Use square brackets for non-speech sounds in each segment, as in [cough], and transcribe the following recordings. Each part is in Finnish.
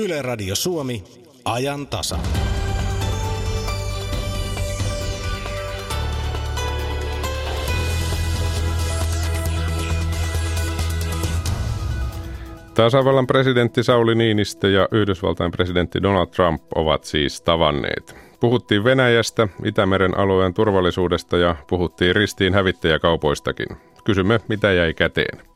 Yle Radio Suomi, ajan tasa. Tasavallan presidentti Sauli Niinistö ja Yhdysvaltain presidentti Donald Trump ovat siis tavanneet. Puhuttiin Venäjästä, Itämeren alueen turvallisuudesta ja puhuttiin ristiin hävittäjäkaupoistakin. Kysymme, mitä jäi käteen.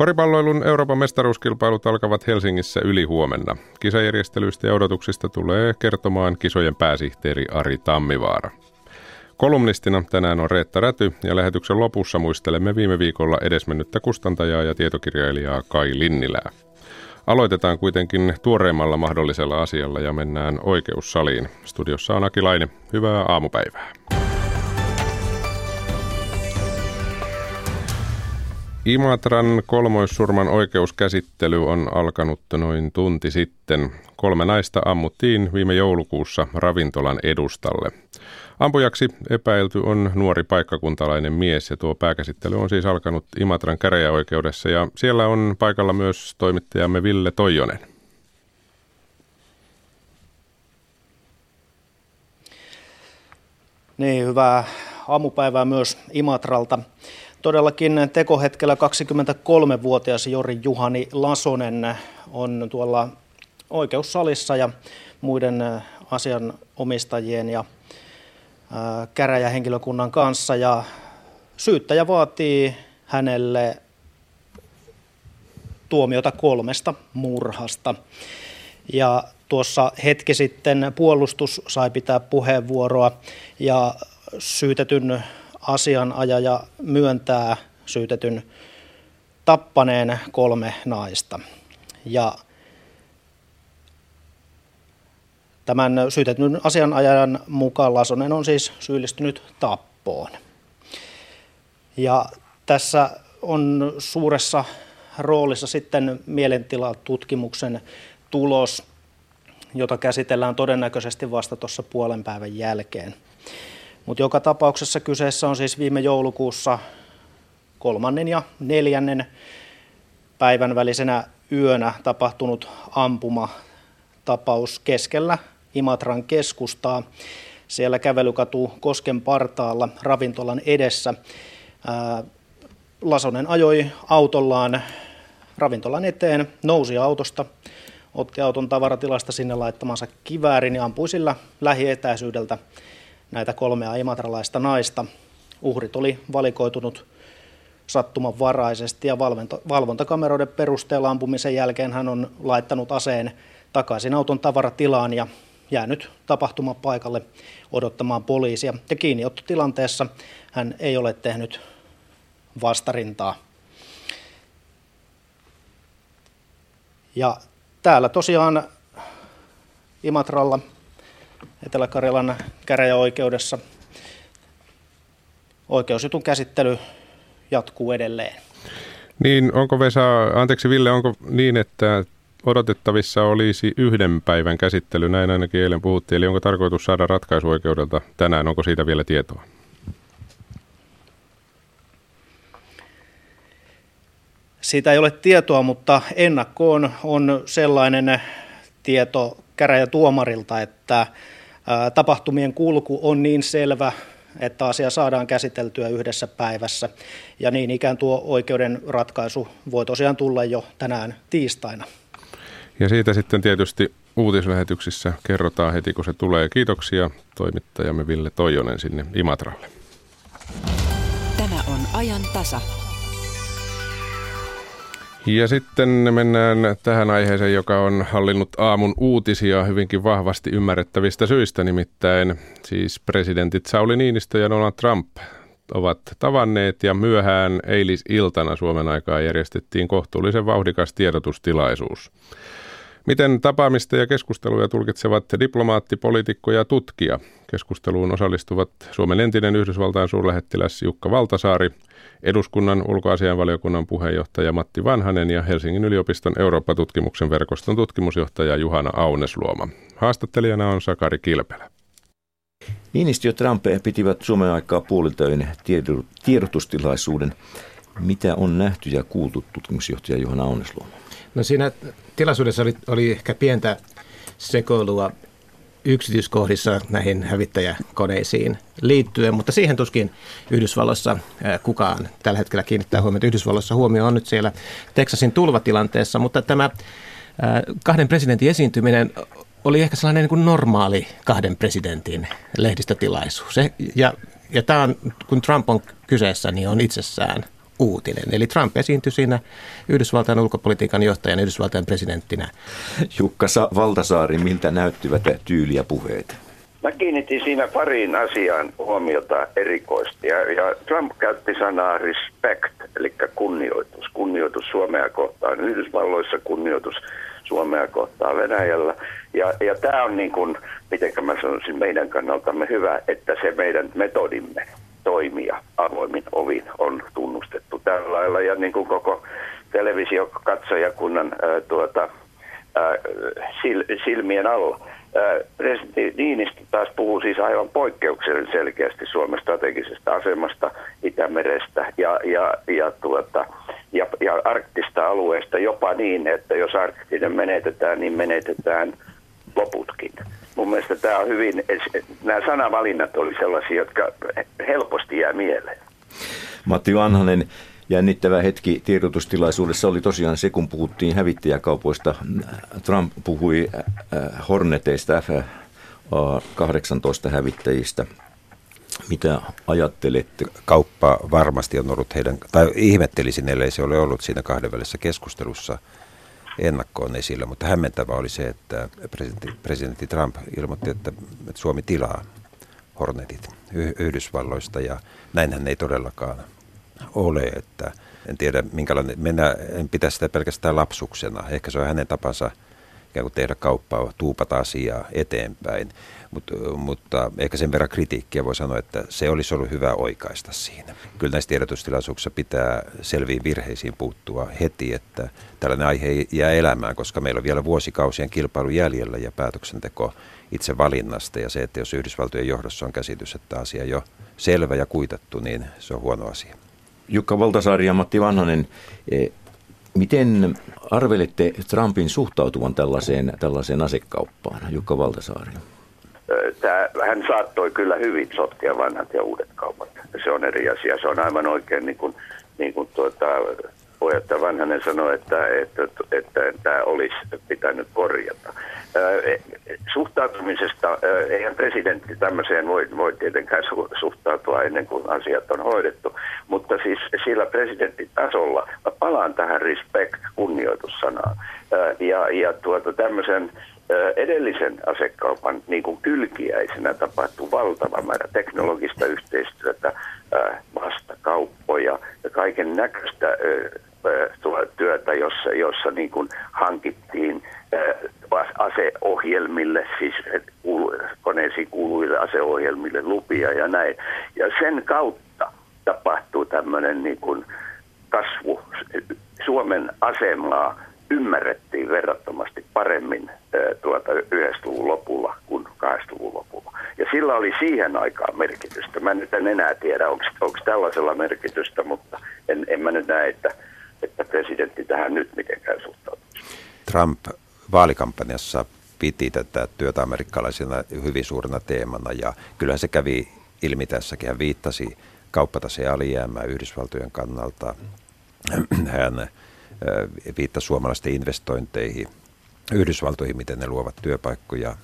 Koripalloilun Euroopan mestaruuskilpailut alkavat Helsingissä yli huomenna. Kisajärjestelyistä ja odotuksista tulee kertomaan kisojen pääsihteeri Ari Tammivaara. Kolumnistina tänään on Reetta Räty ja lähetyksen lopussa muistelemme viime viikolla edesmennyttä kustantajaa ja tietokirjailijaa Kai Linnilää. Aloitetaan kuitenkin tuoreimmalla mahdollisella asialla ja mennään oikeussaliin. Studiossa on Akilainen. Hyvää aamupäivää. Imatran kolmoissurman oikeuskäsittely on alkanut noin tunti sitten. Kolme naista ammuttiin viime joulukuussa ravintolan edustalle. Ampujaksi epäilty on nuori paikkakuntalainen mies ja tuo pääkäsittely on siis alkanut Imatran käräjäoikeudessa ja siellä on paikalla myös toimittajamme Ville Toijonen. Niin, hyvää aamupäivää myös Imatralta. Todellakin tekohetkellä 23-vuotias Jori Juhani Lasonen on tuolla oikeussalissa ja muiden asianomistajien ja käräjähenkilökunnan kanssa ja syyttäjä vaatii hänelle tuomiota kolmesta murhasta. Ja tuossa hetki sitten puolustus sai pitää puheenvuoroa ja syytetyn asianajaja myöntää syytetyn tappaneen kolme naista. Ja Tämän syytetyn asianajajan mukaan Lasonen on siis syyllistynyt tappoon. Ja tässä on suuressa roolissa sitten mielentilatutkimuksen tulos, jota käsitellään todennäköisesti vasta tuossa puolen päivän jälkeen. Mutta joka tapauksessa kyseessä on siis viime joulukuussa kolmannen ja neljännen päivän välisenä yönä tapahtunut ampuma tapaus keskellä Imatran keskustaa. Siellä kävelykatu Kosken partaalla ravintolan edessä. Lasonen ajoi autollaan ravintolan eteen, nousi autosta, otti auton tavaratilasta sinne laittamansa kiväärin ja ampui sillä lähietäisyydeltä näitä kolmea imatralaista naista. Uhrit oli valikoitunut sattumanvaraisesti ja valvontakameroiden perusteella ampumisen jälkeen hän on laittanut aseen takaisin auton tavaratilaan ja jäänyt tapahtumapaikalle odottamaan poliisia. Ja kiinniottotilanteessa hän ei ole tehnyt vastarintaa. Ja täällä tosiaan Imatralla, Etelä-Karjalan käräjäoikeudessa, oikeusjutun käsittely jatkuu edelleen. Niin, onko Vesa, anteeksi Ville, onko niin, että odotettavissa olisi yhden päivän käsittely, näin ainakin eilen puhuttiin. Eli onko tarkoitus saada ratkaisuoikeudelta tänään, onko siitä vielä tietoa? Siitä ei ole tietoa, mutta ennakkoon on sellainen tieto käräjätuomarilta, että tapahtumien kulku on niin selvä, että asia saadaan käsiteltyä yhdessä päivässä. Ja niin ikään tuo oikeuden ratkaisu voi tosiaan tulla jo tänään tiistaina. Ja siitä sitten tietysti uutislähetyksissä kerrotaan heti, kun se tulee. Kiitoksia toimittajamme Ville Toijonen sinne Imatralle. Tämä on ajan tasa. Ja sitten mennään tähän aiheeseen, joka on hallinnut aamun uutisia hyvinkin vahvasti ymmärrettävistä syistä, nimittäin siis presidentit Sauli Niinistö ja Donald Trump ovat tavanneet ja myöhään eilisiltana Suomen aikaa järjestettiin kohtuullisen vauhdikas tiedotustilaisuus. Miten tapaamista ja keskusteluja tulkitsevat diplomaatti, poliitikko ja tutkija? Keskusteluun osallistuvat Suomen entinen Yhdysvaltain suurlähettiläs Jukka Valtasaari, eduskunnan ulkoasianvaliokunnan puheenjohtaja Matti Vanhanen ja Helsingin yliopiston Eurooppa-tutkimuksen verkoston tutkimusjohtaja Juhana Aunesluoma. Haastattelijana on Sakari Kilpelä. Niinistö ja Trump pitivät Suomen aikaa puolitöin tiedotustilaisuuden. Mitä on nähty ja kuultu tutkimusjohtaja Juhana Aunesluoma? No siinä tilaisuudessa oli, oli ehkä pientä sekoilua yksityiskohdissa näihin hävittäjäkoneisiin liittyen, mutta siihen tuskin Yhdysvalloissa kukaan tällä hetkellä kiinnittää huomiota. Yhdysvalloissa huomio on nyt siellä Texasin tulvatilanteessa, mutta tämä kahden presidentin esiintyminen oli ehkä sellainen niin kuin normaali kahden presidentin lehdistötilaisuus. Ja, ja tämä on, kun Trump on kyseessä, niin on itsessään uutinen. Eli Trump esiintyi siinä Yhdysvaltain ulkopolitiikan johtajan Yhdysvaltain presidenttinä. Jukka Valtasaari, miltä näyttivät tyyliä puheet? Mä kiinnitin siinä pariin asiaan huomiota erikoisesti. Ja, ja Trump käytti sanaa respect, eli kunnioitus. Kunnioitus Suomea kohtaan Yhdysvalloissa, kunnioitus Suomea kohtaan Venäjällä. Ja, ja tämä on niin kuin, miten mä sanoisin, meidän kannaltamme hyvä, että se meidän metodimme toimia avoimin ovin on tunnustettu tällä lailla. Ja niin kuin koko televisiokatsojakunnan ää, tuota, ää, sil, silmien alla. Presidentti Niinistö taas puhuu siis aivan poikkeuksellisen selkeästi Suomen strategisesta asemasta Itämerestä ja, ja, ja, tuota, ja, ja arktista alueesta jopa niin, että jos arktinen menetetään, niin menetetään loputkin. Mun mielestä tämä on hyvin, nämä sanavalinnat oli sellaisia, jotka helposti jää mieleen. Matti Vanhanen, jännittävä hetki tiedotustilaisuudessa oli tosiaan se, kun puhuttiin hävittäjäkaupoista. Trump puhui äh, äh, Horneteista, F-18 hävittäjistä. Mitä ajattelette? Kauppa varmasti on ollut heidän, tai ihmettelisin, ellei se ole ollut siinä kahdenvälisessä keskustelussa ennakkoon esillä, mutta hämmentävä oli se, että presidentti, presidentti Trump ilmoitti, että, että Suomi tilaa Hornetit Yhdysvalloista ja näinhän ei todellakaan ole, että en tiedä minkälainen, mennä, en pidä sitä pelkästään lapsuksena. Ehkä se on hänen tapansa ikään kuin tehdä kauppaa, tuupata asiaa eteenpäin. Mut, mutta ehkä sen verran kritiikkiä voi sanoa, että se olisi ollut hyvä oikaista siinä. Kyllä näissä tiedotustilaisuuksissa pitää selviin virheisiin puuttua heti, että tällainen aihe ei jää elämään, koska meillä on vielä vuosikausien kilpailu jäljellä ja päätöksenteko itse valinnasta. Ja se, että jos Yhdysvaltojen johdossa on käsitys, että asia jo selvä ja kuitattu, niin se on huono asia. Jukka Valtasaari ja Matti Vanhanen, e, miten arvelette Trumpin suhtautuvan tällaiseen, tällaiseen asekauppaan, Jukka Valtasaari? Tämä, hän saattoi kyllä hyvin sotkea vanhat ja uudet kaupat. Se on eri asia. Se on aivan oikein, niin kuin, niin kuin tuota, puheenjohtaja Vanhanen sanoi, että, että, että, että tämä olisi pitänyt korjata. Suhtautumisesta, eihän presidentti tämmöiseen voi, voi tietenkään suhtautua ennen kuin asiat on hoidettu, mutta siis sillä presidenttitasolla, mä palaan tähän respect, kunnioitussanaan, ja, ja tuota, tämmöisen edellisen asekaupan niin kuin kylkiäisenä tapahtui valtava määrä teknologista yhteistyötä, vastakauppoja ja kaiken näköistä työtä, jossa, jossa niin kuin hankittiin aseohjelmille, siis koneisiin kuuluville aseohjelmille lupia ja näin. Ja sen kautta tapahtuu tämmöinen niin kuin kasvu. Suomen asemaa ymmärrettiin verrattomasti paremmin tuota 90-luvun lopulla kuin 80-luvun lopulla. Ja sillä oli siihen aikaan merkitystä. Mä nyt en enää tiedä, onko tällaisella merkitystä, mutta en, en mä nyt näe, että, että presidentti tähän nyt mitenkään suhtautuu. Trump vaalikampanjassa piti tätä työtä amerikkalaisena hyvin suurena teemana ja kyllä se kävi ilmi tässäkin. Hän viittasi kauppataseen alijäämää Yhdysvaltojen kannalta. Hän viittasi suomalaisten investointeihin Yhdysvaltoihin, miten ne luovat työpaikkoja.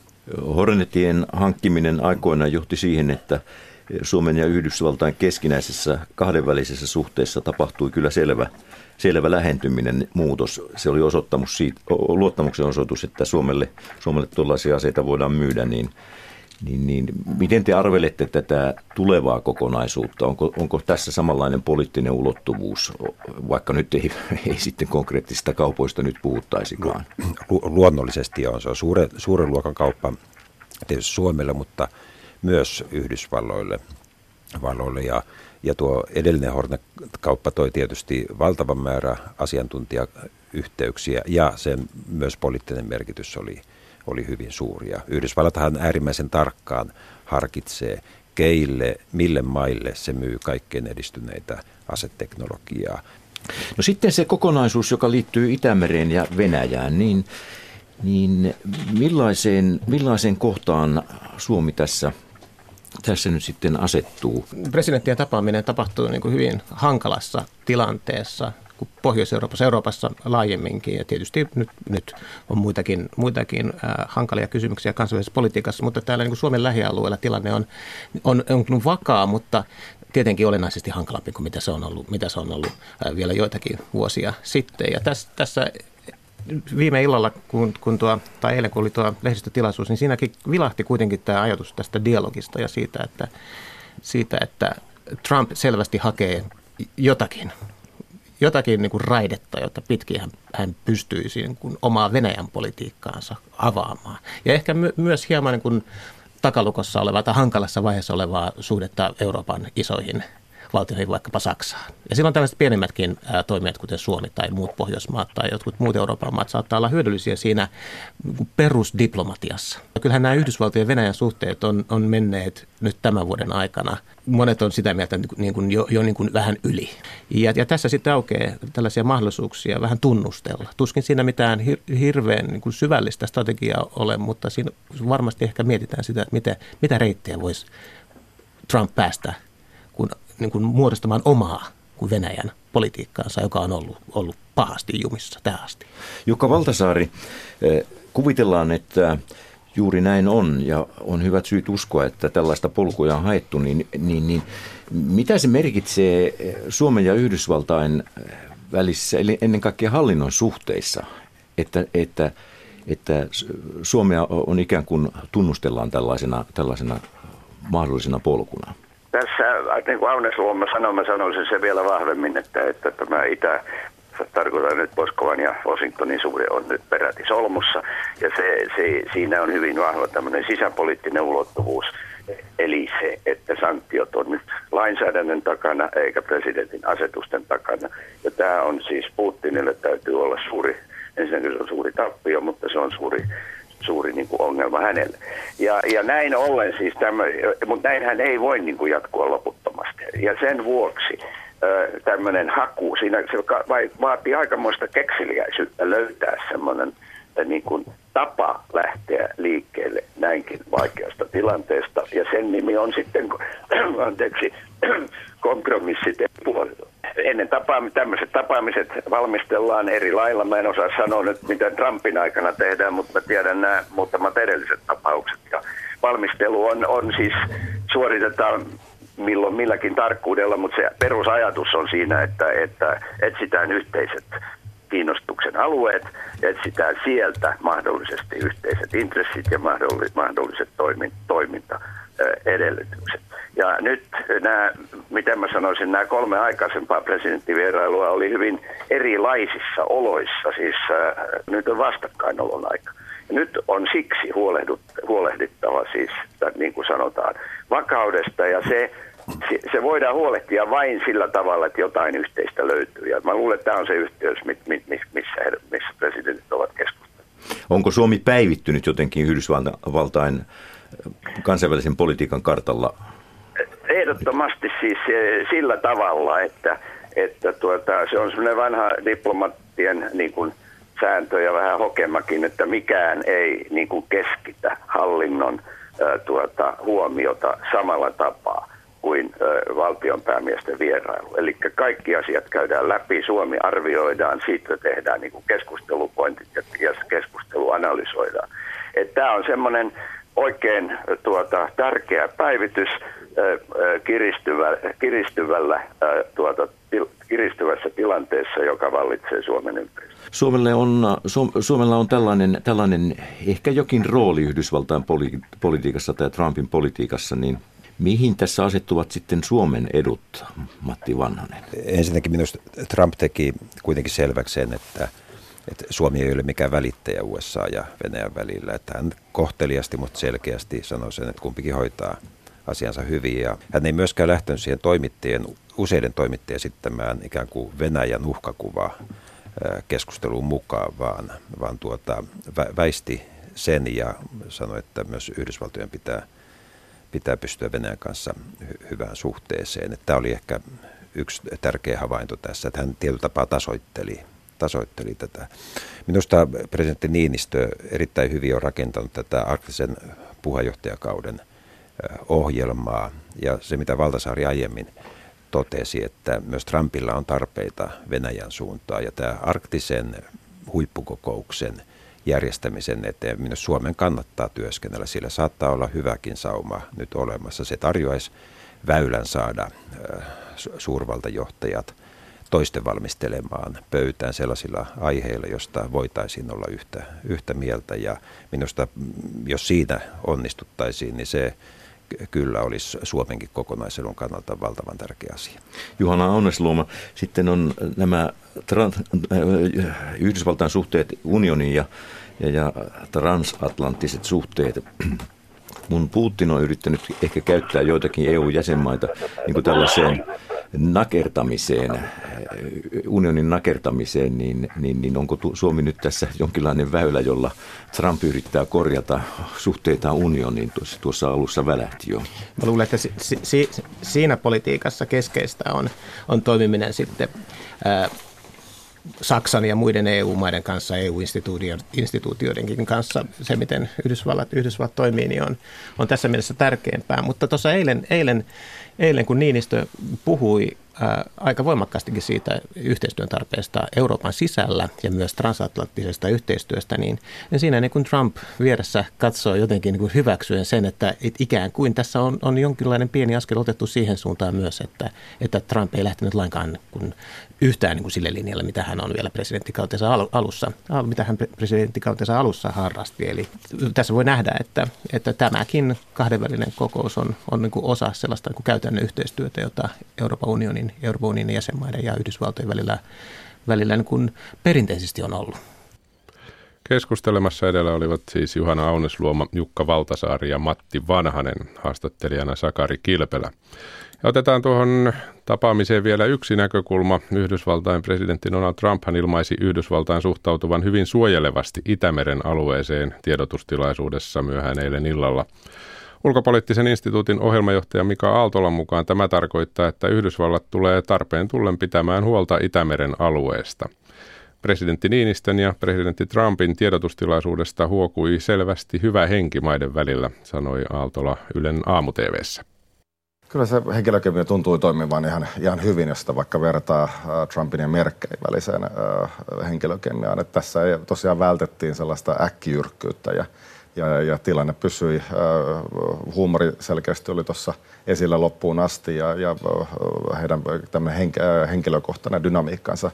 Hornetien hankkiminen aikoinaan johti siihen, että Suomen ja Yhdysvaltain keskinäisessä kahdenvälisessä suhteessa tapahtui kyllä selvä, selvä lähentyminen, muutos. Se oli osoittamus siitä, luottamuksen osoitus, että Suomelle, Suomelle tuollaisia aseita voidaan myydä, niin niin, niin, miten te arvelette tätä tulevaa kokonaisuutta? Onko, onko tässä samanlainen poliittinen ulottuvuus, vaikka nyt ei, [laughs] ei sitten konkreettisista kaupoista nyt puhuttaisikaan? Lu, luonnollisesti on. Se on suure, suuren luokan kauppa tietysti Suomelle, mutta myös Yhdysvalloille. Valloille ja, ja tuo edellinen Hornet-kauppa toi tietysti valtavan määrä asiantuntijayhteyksiä ja sen myös poliittinen merkitys oli – oli hyvin suuria. Yhdysvallathan äärimmäisen tarkkaan harkitsee, keille, mille maille se myy kaikkein edistyneitä aseteknologiaa. No sitten se kokonaisuus, joka liittyy Itämereen ja Venäjään, niin, niin millaiseen, millaiseen kohtaan Suomi tässä, tässä nyt sitten asettuu? Presidenttien tapaaminen tapahtuu niin kuin hyvin hankalassa tilanteessa Pohjois-Euroopassa, Euroopassa laajemminkin. Ja tietysti nyt, nyt on muitakin, muitakin äh, hankalia kysymyksiä kansainvälisessä politiikassa, mutta täällä niin kuin Suomen lähialueella tilanne on, on, on vakaa, mutta tietenkin olennaisesti hankalampi kuin mitä se on ollut, mitä se on ollut äh, vielä joitakin vuosia sitten. Ja tässä, tässä viime illalla, kun, kun tuo, tai eilen kun oli tuo lehdistötilaisuus, niin siinäkin vilahti kuitenkin tämä ajatus tästä dialogista ja siitä, että, siitä, että Trump selvästi hakee jotakin jotakin niin kuin raidetta, jotta pitkin hän, hän pystyisi niin kuin omaa Venäjän politiikkaansa avaamaan. Ja ehkä my, myös hieman niin kuin takalukossa olevaa tai hankalassa vaiheessa olevaa suhdetta Euroopan isoihin valtioihin, vaikkapa Saksaan. Ja silloin tällaiset pienemmätkin toimijat, kuten Suomi tai muut Pohjoismaat tai jotkut muut Euroopan maat, saattaa olla hyödyllisiä siinä perusdiplomatiassa. Kyllähän nämä Yhdysvaltojen ja Venäjän suhteet on, on menneet nyt tämän vuoden aikana. Monet on sitä mieltä niin kuin jo, jo niin kuin vähän yli. Ja, ja tässä sitten aukeaa tällaisia mahdollisuuksia vähän tunnustella. Tuskin siinä mitään hir- hirveän niin kuin syvällistä strategiaa ole, mutta siinä varmasti ehkä mietitään sitä, mitä, mitä reittejä voisi Trump päästä kun, niin kuin muodostamaan omaa kuin Venäjän politiikkaansa, joka on ollut, ollut pahasti jumissa tähän asti. Jukka Valtasaari, eh, kuvitellaan, että juuri näin on ja on hyvät syyt uskoa, että tällaista polkuja on haettu, niin, niin, niin mitä se merkitsee Suomen ja Yhdysvaltain välissä, eli ennen kaikkea hallinnon suhteissa, että, että, että Suomea on ikään kuin tunnustellaan tällaisena, tällaisena mahdollisena polkuna? Tässä, niin kuin Aunes Luoma sanoi, mä sanoisin se vielä vahvemmin, että, että tämä Itä, tarkoitan nyt Moskovan ja Washingtonin suhde on nyt peräti solmussa. Ja se, se, siinä on hyvin vahva tämmöinen sisäpoliittinen ulottuvuus. Eli se, että sanktiot on nyt lainsäädännön takana eikä presidentin asetusten takana. Ja tämä on siis Putinille täytyy olla suuri, ensinnäkin se on suuri tappio, mutta se on suuri suuri niin kuin ongelma hänelle. Ja, ja näin ollen siis tämä, mutta näinhän ei voi niin kuin jatkua loputtomasti. Ja sen vuoksi tämmöinen haku, siinä se vaatii aikamoista kekseliäisyyttä löytää semmoinen niin kuin tapa lähteä liikkeelle näinkin vaikeasta tilanteesta. Ja sen nimi on sitten, [coughs] anteeksi, [coughs] kompromissit ennen tapaam- tämmöiset tapaamiset valmistellaan eri lailla. Mä en osaa sanoa nyt, mitä Trumpin aikana tehdään, mutta mä tiedän nämä muutamat edelliset tapaukset. Ja valmistelu on, on siis, suoritetaan milloin milläkin tarkkuudella, mutta se perusajatus on siinä, että, että etsitään yhteiset kiinnostuksen alueet etsitään sieltä mahdollisesti yhteiset intressit ja mahdolliset toimintaedellytykset. Ja nyt nämä, miten mä sanoisin, nämä kolme aikaisempaa presidenttivierailua oli hyvin erilaisissa oloissa, siis äh, nyt on vastakkainaolon aika. Ja nyt on siksi huolehdittava siis, niin kuin sanotaan, vakaudesta ja se, se voidaan huolehtia vain sillä tavalla, että jotain yhteistä löytyy. Ja mä luulen, että tämä on se yhteys, missä, missä presidentit ovat keskustelleet. Onko Suomi päivittynyt jotenkin Yhdysvaltain kansainvälisen politiikan kartalla Ehdottomasti siis eh, sillä tavalla, että, että tuota, se on semmoinen vanha diplomaattien niin kuin, sääntö ja vähän hokemakin, että mikään ei niin kuin, keskitä hallinnon ää, tuota, huomiota samalla tapaa kuin ä, valtionpäämiesten vierailu. Eli kaikki asiat käydään läpi, Suomi arvioidaan, siitä tehdään niin kuin keskustelupointit ja keskustelu analysoidaan. Tämä on semmoinen oikein tuota, tärkeä päivitys kiristyvä, kiristyvällä, tuota, kiristyvässä tilanteessa, joka vallitsee Suomen ympäristössä. Suomelle on, Suomella on tällainen, tällainen ehkä jokin rooli Yhdysvaltain poli, politiikassa tai Trumpin politiikassa, niin mihin tässä asettuvat sitten Suomen edut, Matti Vanhanen? Ensinnäkin minusta Trump teki kuitenkin selväksi sen, että että Suomi ei ole mikään välittäjä USA ja Venäjän välillä. Että hän kohteliasti, mutta selkeästi sanoi sen, että kumpikin hoitaa asiansa hyvin. Ja hän ei myöskään lähtenyt siihen toimittajien, useiden toimittajien esittämään ikään kuin Venäjän uhkakuva keskusteluun mukaan, vaan, vaan tuota, väisti sen ja sanoi, että myös Yhdysvaltojen pitää, pitää pystyä Venäjän kanssa hy- hyvään suhteeseen. Että tämä oli ehkä yksi tärkeä havainto tässä, että hän tietyllä tapaa tasoitteli, tasoitteli tätä. Minusta presidentti Niinistö erittäin hyvin on rakentanut tätä arktisen puheenjohtajakauden ohjelmaa ja se, mitä Valtasaari aiemmin totesi, että myös Trumpilla on tarpeita Venäjän suuntaan ja tämä arktisen huippukokouksen järjestämisen eteen minusta Suomen kannattaa työskennellä. Sillä saattaa olla hyväkin sauma nyt olemassa. Se tarjoaisi väylän saada suurvaltajohtajat toisten valmistelemaan pöytään sellaisilla aiheilla, josta voitaisiin olla yhtä, yhtä mieltä. Ja minusta, mm, jos siinä onnistuttaisiin, niin se kyllä olisi Suomenkin kokonaisedun kannalta valtavan tärkeä asia. Juhana Aunesluoma, sitten on nämä trans, äh, Yhdysvaltain suhteet unionin ja, ja, ja transatlanttiset suhteet. Mun Putin on yrittänyt ehkä käyttää joitakin EU-jäsenmaita niin kuin tällaiseen nakertamiseen, unionin nakertamiseen, niin, niin, niin onko Suomi nyt tässä jonkinlainen väylä, jolla Trump yrittää korjata suhteita unioniin? Tuossa, tuossa alussa välähti jo. Mä luulen, että si, si, siinä politiikassa keskeistä on, on toimiminen sitten ää, Saksan ja muiden EU-maiden kanssa, EU-instituutioidenkin kanssa, se miten Yhdysvallat, Yhdysvallat toimii, niin on, on tässä mielessä tärkeämpää. Mutta tuossa eilen, eilen eilen, kun Niinistö puhui aika voimakkaastikin siitä yhteistyön tarpeesta Euroopan sisällä ja myös transatlanttisesta yhteistyöstä, niin, niin siinä niin kun Trump vieressä katsoo jotenkin niin kuin hyväksyen sen, että et ikään kuin tässä on, on jonkinlainen pieni askel otettu siihen suuntaan myös, että, että Trump ei lähtenyt lainkaan kun yhtään niin kuin sille linjalle, mitä hän on vielä presidenttikautensa alussa, mitä hän presidenttikautensa alussa harrasti. Eli tässä voi nähdä, että, että tämäkin kahdenvälinen kokous on, on niin kuin osa sellaista niin kuin käytännön yhteistyötä, jota Euroopan unionin, Euroopan unionin jäsenmaiden ja Yhdysvaltojen välillä, välillä niin kuin perinteisesti on ollut. Keskustelemassa edellä olivat siis Juhana Aunesluoma, Jukka Valtasaari ja Matti Vanhanen, haastattelijana Sakari Kilpelä. Ja otetaan tuohon tapaamiseen vielä yksi näkökulma. Yhdysvaltain presidentti Donald Trump ilmaisi Yhdysvaltain suhtautuvan hyvin suojelevasti Itämeren alueeseen tiedotustilaisuudessa myöhään eilen illalla. Ulkopoliittisen instituutin ohjelmajohtaja Mika Aaltolan mukaan tämä tarkoittaa, että Yhdysvallat tulee tarpeen tullen pitämään huolta Itämeren alueesta. Presidentti Niinistön ja presidentti Trumpin tiedotustilaisuudesta huokui selvästi hyvä henki maiden välillä, sanoi Aaltola Ylen aamu-TVssä. Kyllä se henkilökemia tuntui toimivan ihan, ihan hyvin, jos sitä vaikka vertaa äh, Trumpin ja Merkelin väliseen äh, henkilökemiaan. Että tässä ei, tosiaan vältettiin sellaista äkkijyrkkyyttä ja, ja, ja tilanne pysyi. Äh, huumori selkeästi oli tuossa esillä loppuun asti ja, ja äh, heidän henk, äh, henkilökohtainen dynamiikkansa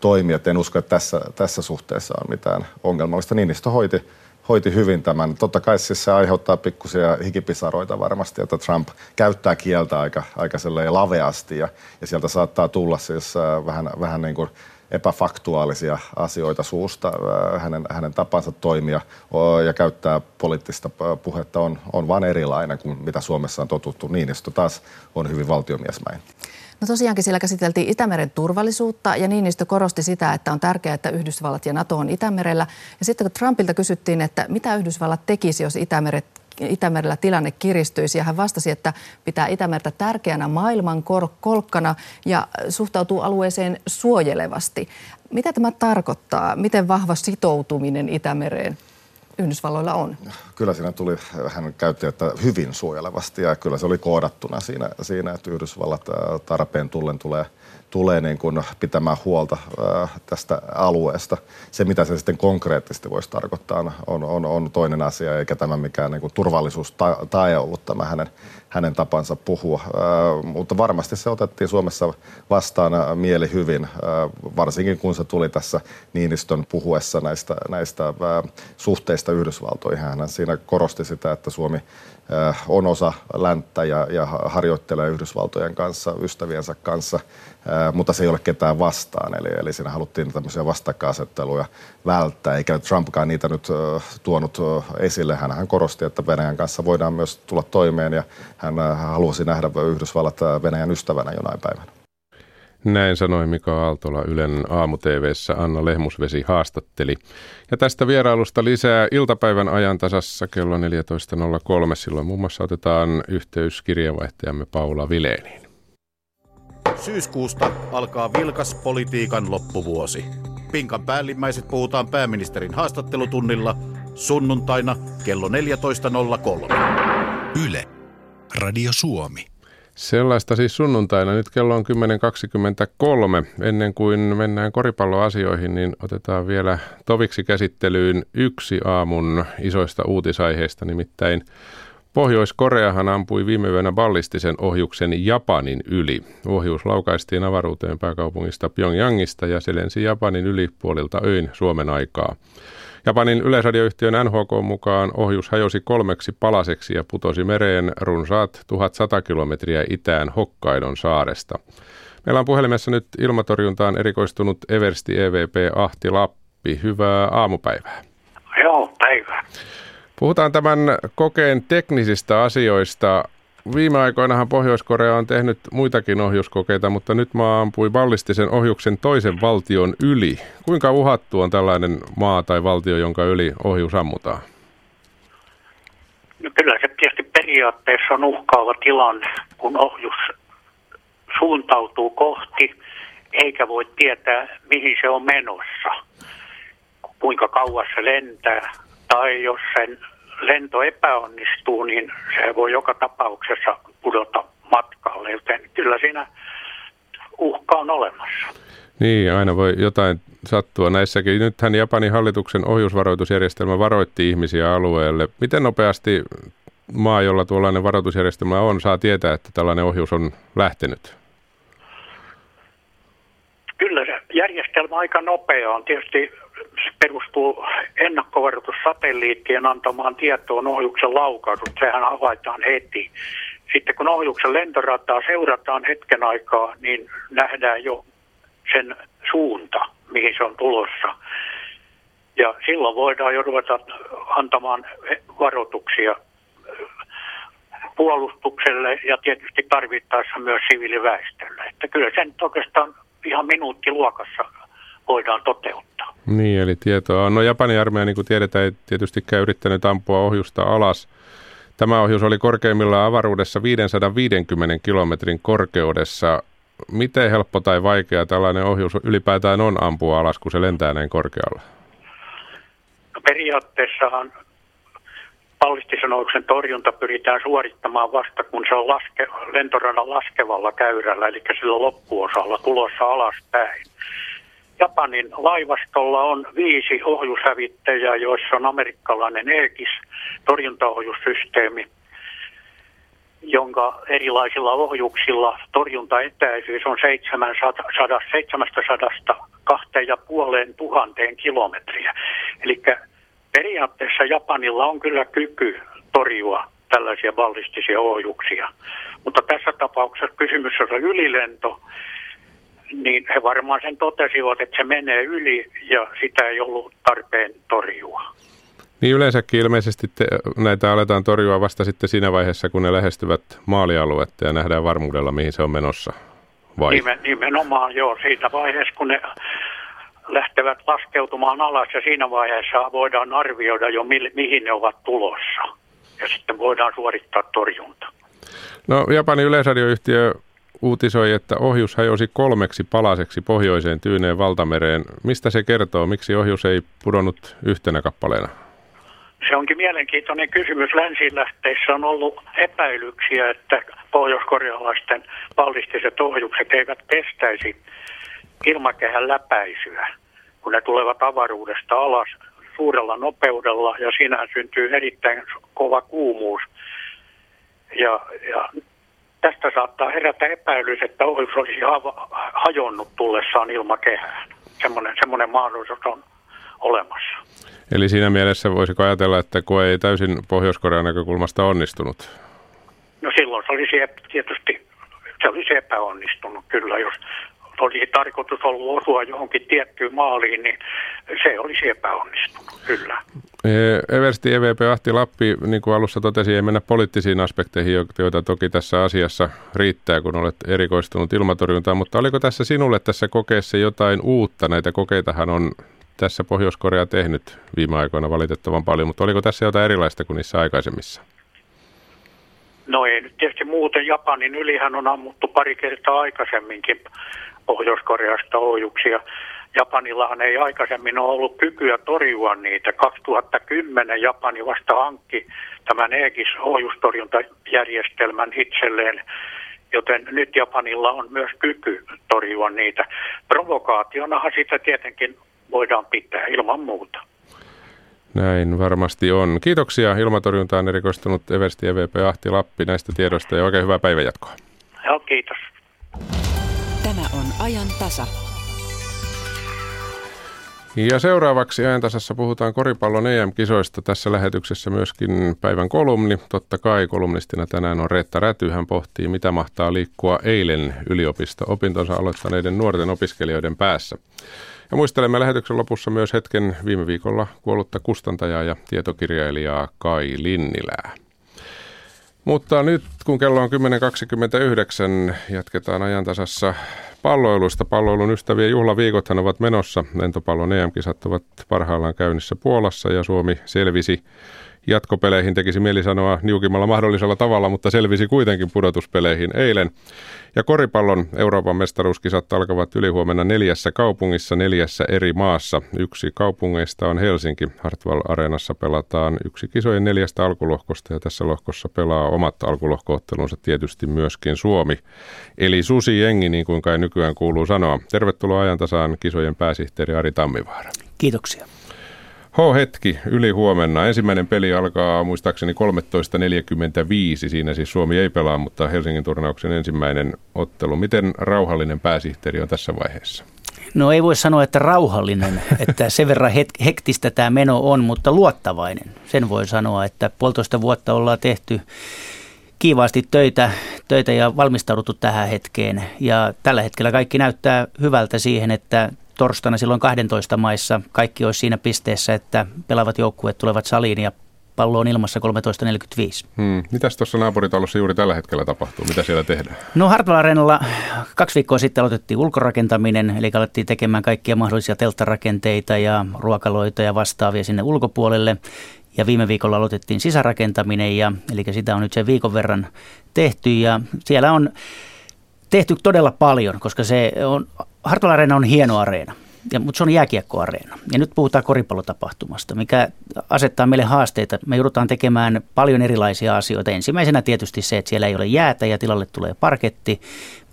toimi. Et en usko, että tässä, tässä suhteessa on mitään ongelmallista. Niinistö hoiti hoiti hyvin tämän. Totta kai siis se aiheuttaa pikkusia hikipisaroita varmasti, että Trump käyttää kieltä aika, aika laveasti ja, ja sieltä saattaa tulla siis äh, vähän, vähän niin kuin epäfaktuaalisia asioita suusta. Äh, hänen, hänen tapansa toimia ja käyttää poliittista äh, puhetta on, on vain erilainen kuin mitä Suomessa on totuttu. Niinistö taas on hyvin valtiomiesmäinen. No tosiaankin siellä käsiteltiin Itämeren turvallisuutta ja Niinistö korosti sitä, että on tärkeää, että Yhdysvallat ja NATO on Itämerellä. Ja sitten kun Trumpilta kysyttiin, että mitä Yhdysvallat tekisi, jos Itämeret Itämerellä tilanne kiristyisi ja hän vastasi, että pitää Itämertä tärkeänä maailman kolkkana ja suhtautuu alueeseen suojelevasti. Mitä tämä tarkoittaa? Miten vahva sitoutuminen Itämereen Yhdysvalloilla on? Kyllä siinä tuli, hän käytti, että hyvin suojelevasti ja kyllä se oli koodattuna siinä, siinä että Yhdysvallat tarpeen tullen tulee – tulee niin kuin pitämään huolta tästä alueesta. Se, mitä se sitten konkreettisesti voisi tarkoittaa, on, on, on toinen asia, eikä tämä mikään niin kuin turvallisuus tai ollut tämä hänen, hänen tapansa puhua. mutta varmasti se otettiin Suomessa vastaan mieli hyvin, varsinkin kun se tuli tässä Niinistön puhuessa näistä, näistä suhteista Yhdysvaltoihin. Hän siinä korosti sitä, että Suomi on osa länttä ja, ja harjoittelee Yhdysvaltojen kanssa, ystäviensä kanssa, mutta se ei ole ketään vastaan. Eli, eli siinä haluttiin tämmöisiä vastakkainasetteluja välttää, eikä Trumpkaan niitä nyt tuonut esille. Hän korosti, että Venäjän kanssa voidaan myös tulla toimeen ja hän halusi nähdä Yhdysvallat Venäjän ystävänä jonain päivänä. Näin sanoi Mika Aaltola Ylen aamu Anna Lehmusvesi haastatteli. Ja tästä vierailusta lisää iltapäivän ajan tasassa kello 14.03. Silloin muun muassa otetaan yhteys kirjeenvaihtajamme Paula Vileeniin. Syyskuusta alkaa vilkas politiikan loppuvuosi. Pinkan päällimmäiset puhutaan pääministerin haastattelutunnilla sunnuntaina kello 14.03. Yle. Radio Suomi. Sellaista siis sunnuntaina. Nyt kello on 10.23. Ennen kuin mennään koripalloasioihin, niin otetaan vielä toviksi käsittelyyn yksi aamun isoista uutisaiheista, nimittäin Pohjois-Koreahan ampui viime yönä ballistisen ohjuksen Japanin yli. Ohjus laukaistiin avaruuteen pääkaupungista Pyongyangista ja se lensi Japanin yli puolilta öin Suomen aikaa. Japanin yleisradioyhtiön NHK mukaan ohjus hajosi kolmeksi palaseksi ja putosi mereen runsaat 1100 kilometriä itään Hokkaidon saaresta. Meillä on puhelimessa nyt ilmatorjuntaan erikoistunut Eversti EVP Ahti Lappi. Hyvää aamupäivää. Joo, päivää. Puhutaan tämän kokeen teknisistä asioista. Viime aikoinahan Pohjois-Korea on tehnyt muitakin ohjuskokeita, mutta nyt maa ampui ballistisen ohjuksen toisen valtion yli. Kuinka uhattu on tällainen maa tai valtio, jonka yli ohjus ammutaan? No kyllä se tietysti periaatteessa on uhkaava tilanne, kun ohjus suuntautuu kohti, eikä voi tietää, mihin se on menossa, kuinka kauas se lentää, tai jos sen lento epäonnistuu, niin se voi joka tapauksessa pudota matkalle, joten kyllä siinä uhka on olemassa. Niin, aina voi jotain sattua näissäkin. Nythän Japanin hallituksen ohjusvaroitusjärjestelmä varoitti ihmisiä alueelle. Miten nopeasti maa, jolla tuollainen varoitusjärjestelmä on, saa tietää, että tällainen ohjus on lähtenyt? Kyllä se järjestelmä aika nopea on. Tietysti se perustuu ennakkovaroitussatelliittien antamaan tietoon ohjuksen laukaisut. Sehän havaitaan heti. Sitten kun ohjuksen lentorataa seurataan hetken aikaa, niin nähdään jo sen suunta, mihin se on tulossa. Ja silloin voidaan jo ruveta antamaan varoituksia puolustukselle ja tietysti tarvittaessa myös siviiliväestölle. Että kyllä sen oikeastaan ihan minuuttiluokassa voidaan toteuttaa. Niin, eli tietoa on. No Japanin armeija, niin kuin tiedetään, ei tietystikään yrittänyt ampua ohjusta alas. Tämä ohjus oli korkeimmillaan avaruudessa 550 kilometrin korkeudessa. Miten helppo tai vaikea tällainen ohjus ylipäätään on ampua alas, kun se lentää näin korkealla? No periaatteessahan ballistisen ohjuksen torjunta pyritään suorittamaan vasta, kun se on laske, lentoradan laskevalla käyrällä, eli sillä loppuosalla tulossa alaspäin. Japanin laivastolla on viisi ohjushävittäjää, joissa on amerikkalainen EGIS torjuntaohjussysteemi, jonka erilaisilla ohjuksilla torjuntaetäisyys on 700, 700 2,5 tuhanteen kilometriä. Eli periaatteessa Japanilla on kyllä kyky torjua tällaisia ballistisia ohjuksia. Mutta tässä tapauksessa kysymys on ylilento, niin he varmaan sen totesivat, että se menee yli ja sitä ei ollut tarpeen torjua. Niin yleensäkin ilmeisesti te, näitä aletaan torjua vasta sitten siinä vaiheessa, kun ne lähestyvät maalialuetta ja nähdään varmuudella, mihin se on menossa. Vai? Nimen, nimenomaan joo, siitä vaiheessa, kun ne lähtevät laskeutumaan alas ja siinä vaiheessa voidaan arvioida jo mi- mihin ne ovat tulossa. Ja sitten voidaan suorittaa torjunta. No Japanin yleisradioyhtiö uutisoi, että ohjus hajosi kolmeksi palaseksi pohjoiseen Tyyneen valtamereen. Mistä se kertoo? Miksi ohjus ei pudonnut yhtenä kappaleena? Se onkin mielenkiintoinen kysymys. Länsilähteissä on ollut epäilyksiä, että pohjoiskorealaisten ballistiset ohjukset eivät kestäisi ilmakehän läpäisyä, kun ne tulevat avaruudesta alas suurella nopeudella ja siinä syntyy erittäin kova kuumuus. Ja, ja tästä saattaa herätä epäilys, että ohjus olisi hajonnut tullessaan ilmakehään. Semmoinen, semmoinen mahdollisuus on olemassa. Eli siinä mielessä voisiko ajatella, että kun ei täysin Pohjois-Korean näkökulmasta onnistunut? No silloin se olisi tietysti se olisi epäonnistunut kyllä, jos olisi tarkoitus ollut osua johonkin tiettyyn maaliin, niin se olisi epäonnistunut, kyllä. Eversti EVP Ahti Lappi, niin kuin alussa totesi, ei mennä poliittisiin aspekteihin, joita toki tässä asiassa riittää, kun olet erikoistunut ilmatorjuntaan, mutta oliko tässä sinulle tässä kokeessa jotain uutta? Näitä kokeitahan on tässä Pohjois-Korea tehnyt viime aikoina valitettavan paljon, mutta oliko tässä jotain erilaista kuin niissä aikaisemmissa? No ei nyt tietysti muuten. Japanin ylihän on ammuttu pari kertaa aikaisemminkin Pohjois-Koreasta ohjuksia. Japanillahan ei aikaisemmin ole ollut kykyä torjua niitä. 2010 Japani vasta hankki tämän Aegis-ohjustorjuntajärjestelmän itselleen, joten nyt Japanilla on myös kyky torjua niitä. Provokaationahan sitä tietenkin voidaan pitää ilman muuta. Näin varmasti on. Kiitoksia ilmatorjuntaan erikoistunut Eversti EVP Ahti Lappi näistä tiedoista ja oikein hyvää päivänjatkoa. Joo, kiitos. Tämä on ajan tasa. Ja seuraavaksi ajantasassa puhutaan koripallon EM-kisoista. Tässä lähetyksessä myöskin päivän kolumni. Totta kai kolumnistina tänään on Reetta Räty. Hän pohtii, mitä mahtaa liikkua eilen yliopisto-opintonsa aloittaneiden nuorten opiskelijoiden päässä. Ja muistelemme lähetyksen lopussa myös hetken viime viikolla kuollutta kustantajaa ja tietokirjailijaa Kai Linnilää. Mutta nyt kun kello on 10.29, jatketaan ajantasassa palloilusta. Palloilun ystävien juhlaviikothan ovat menossa. Lentopallon EM-kisat ovat parhaillaan käynnissä Puolassa ja Suomi selvisi jatkopeleihin tekisi mieli sanoa niukimmalla mahdollisella tavalla, mutta selvisi kuitenkin pudotuspeleihin eilen. Ja koripallon Euroopan mestaruuskisat alkavat ylihuomenna neljässä kaupungissa neljässä eri maassa. Yksi kaupungeista on Helsinki. Hartwall Areenassa pelataan yksi kisojen neljästä alkulohkosta ja tässä lohkossa pelaa omat alkulohkoottelunsa tietysti myöskin Suomi. Eli Susi Jengi, niin kuin kai nykyään kuuluu sanoa. Tervetuloa ajantasaan kisojen pääsihteeri Ari Tammivaara. Kiitoksia. H-hetki yli huomenna. Ensimmäinen peli alkaa muistaakseni 13.45. Siinä siis Suomi ei pelaa, mutta Helsingin turnauksen ensimmäinen ottelu. Miten rauhallinen pääsihteeri on tässä vaiheessa? No ei voi sanoa, että rauhallinen, [laughs] että sen verran hektistä tämä meno on, mutta luottavainen. Sen voi sanoa, että puolitoista vuotta ollaan tehty kiivaasti töitä, töitä ja valmistauduttu tähän hetkeen. Ja tällä hetkellä kaikki näyttää hyvältä siihen, että torstaina silloin 12 maissa kaikki olisi siinä pisteessä, että pelaavat joukkueet tulevat saliin ja pallo on ilmassa 13.45. Hmm. Mitäs tuossa naapuritalossa juuri tällä hetkellä tapahtuu? Mitä siellä tehdään? No Areenalla kaksi viikkoa sitten aloitettiin ulkorakentaminen, eli alettiin tekemään kaikkia mahdollisia telttarakenteita ja ruokaloita ja vastaavia sinne ulkopuolelle. Ja viime viikolla aloitettiin sisärakentaminen, ja, eli sitä on nyt sen viikon verran tehty. Ja siellä on tehty todella paljon, koska se on, Hartwall Areena on hieno areena. Ja, mutta se on jääkiekkoareena. Ja nyt puhutaan koripallotapahtumasta, mikä asettaa meille haasteita. Me joudutaan tekemään paljon erilaisia asioita. Ensimmäisenä tietysti se, että siellä ei ole jäätä ja tilalle tulee parketti.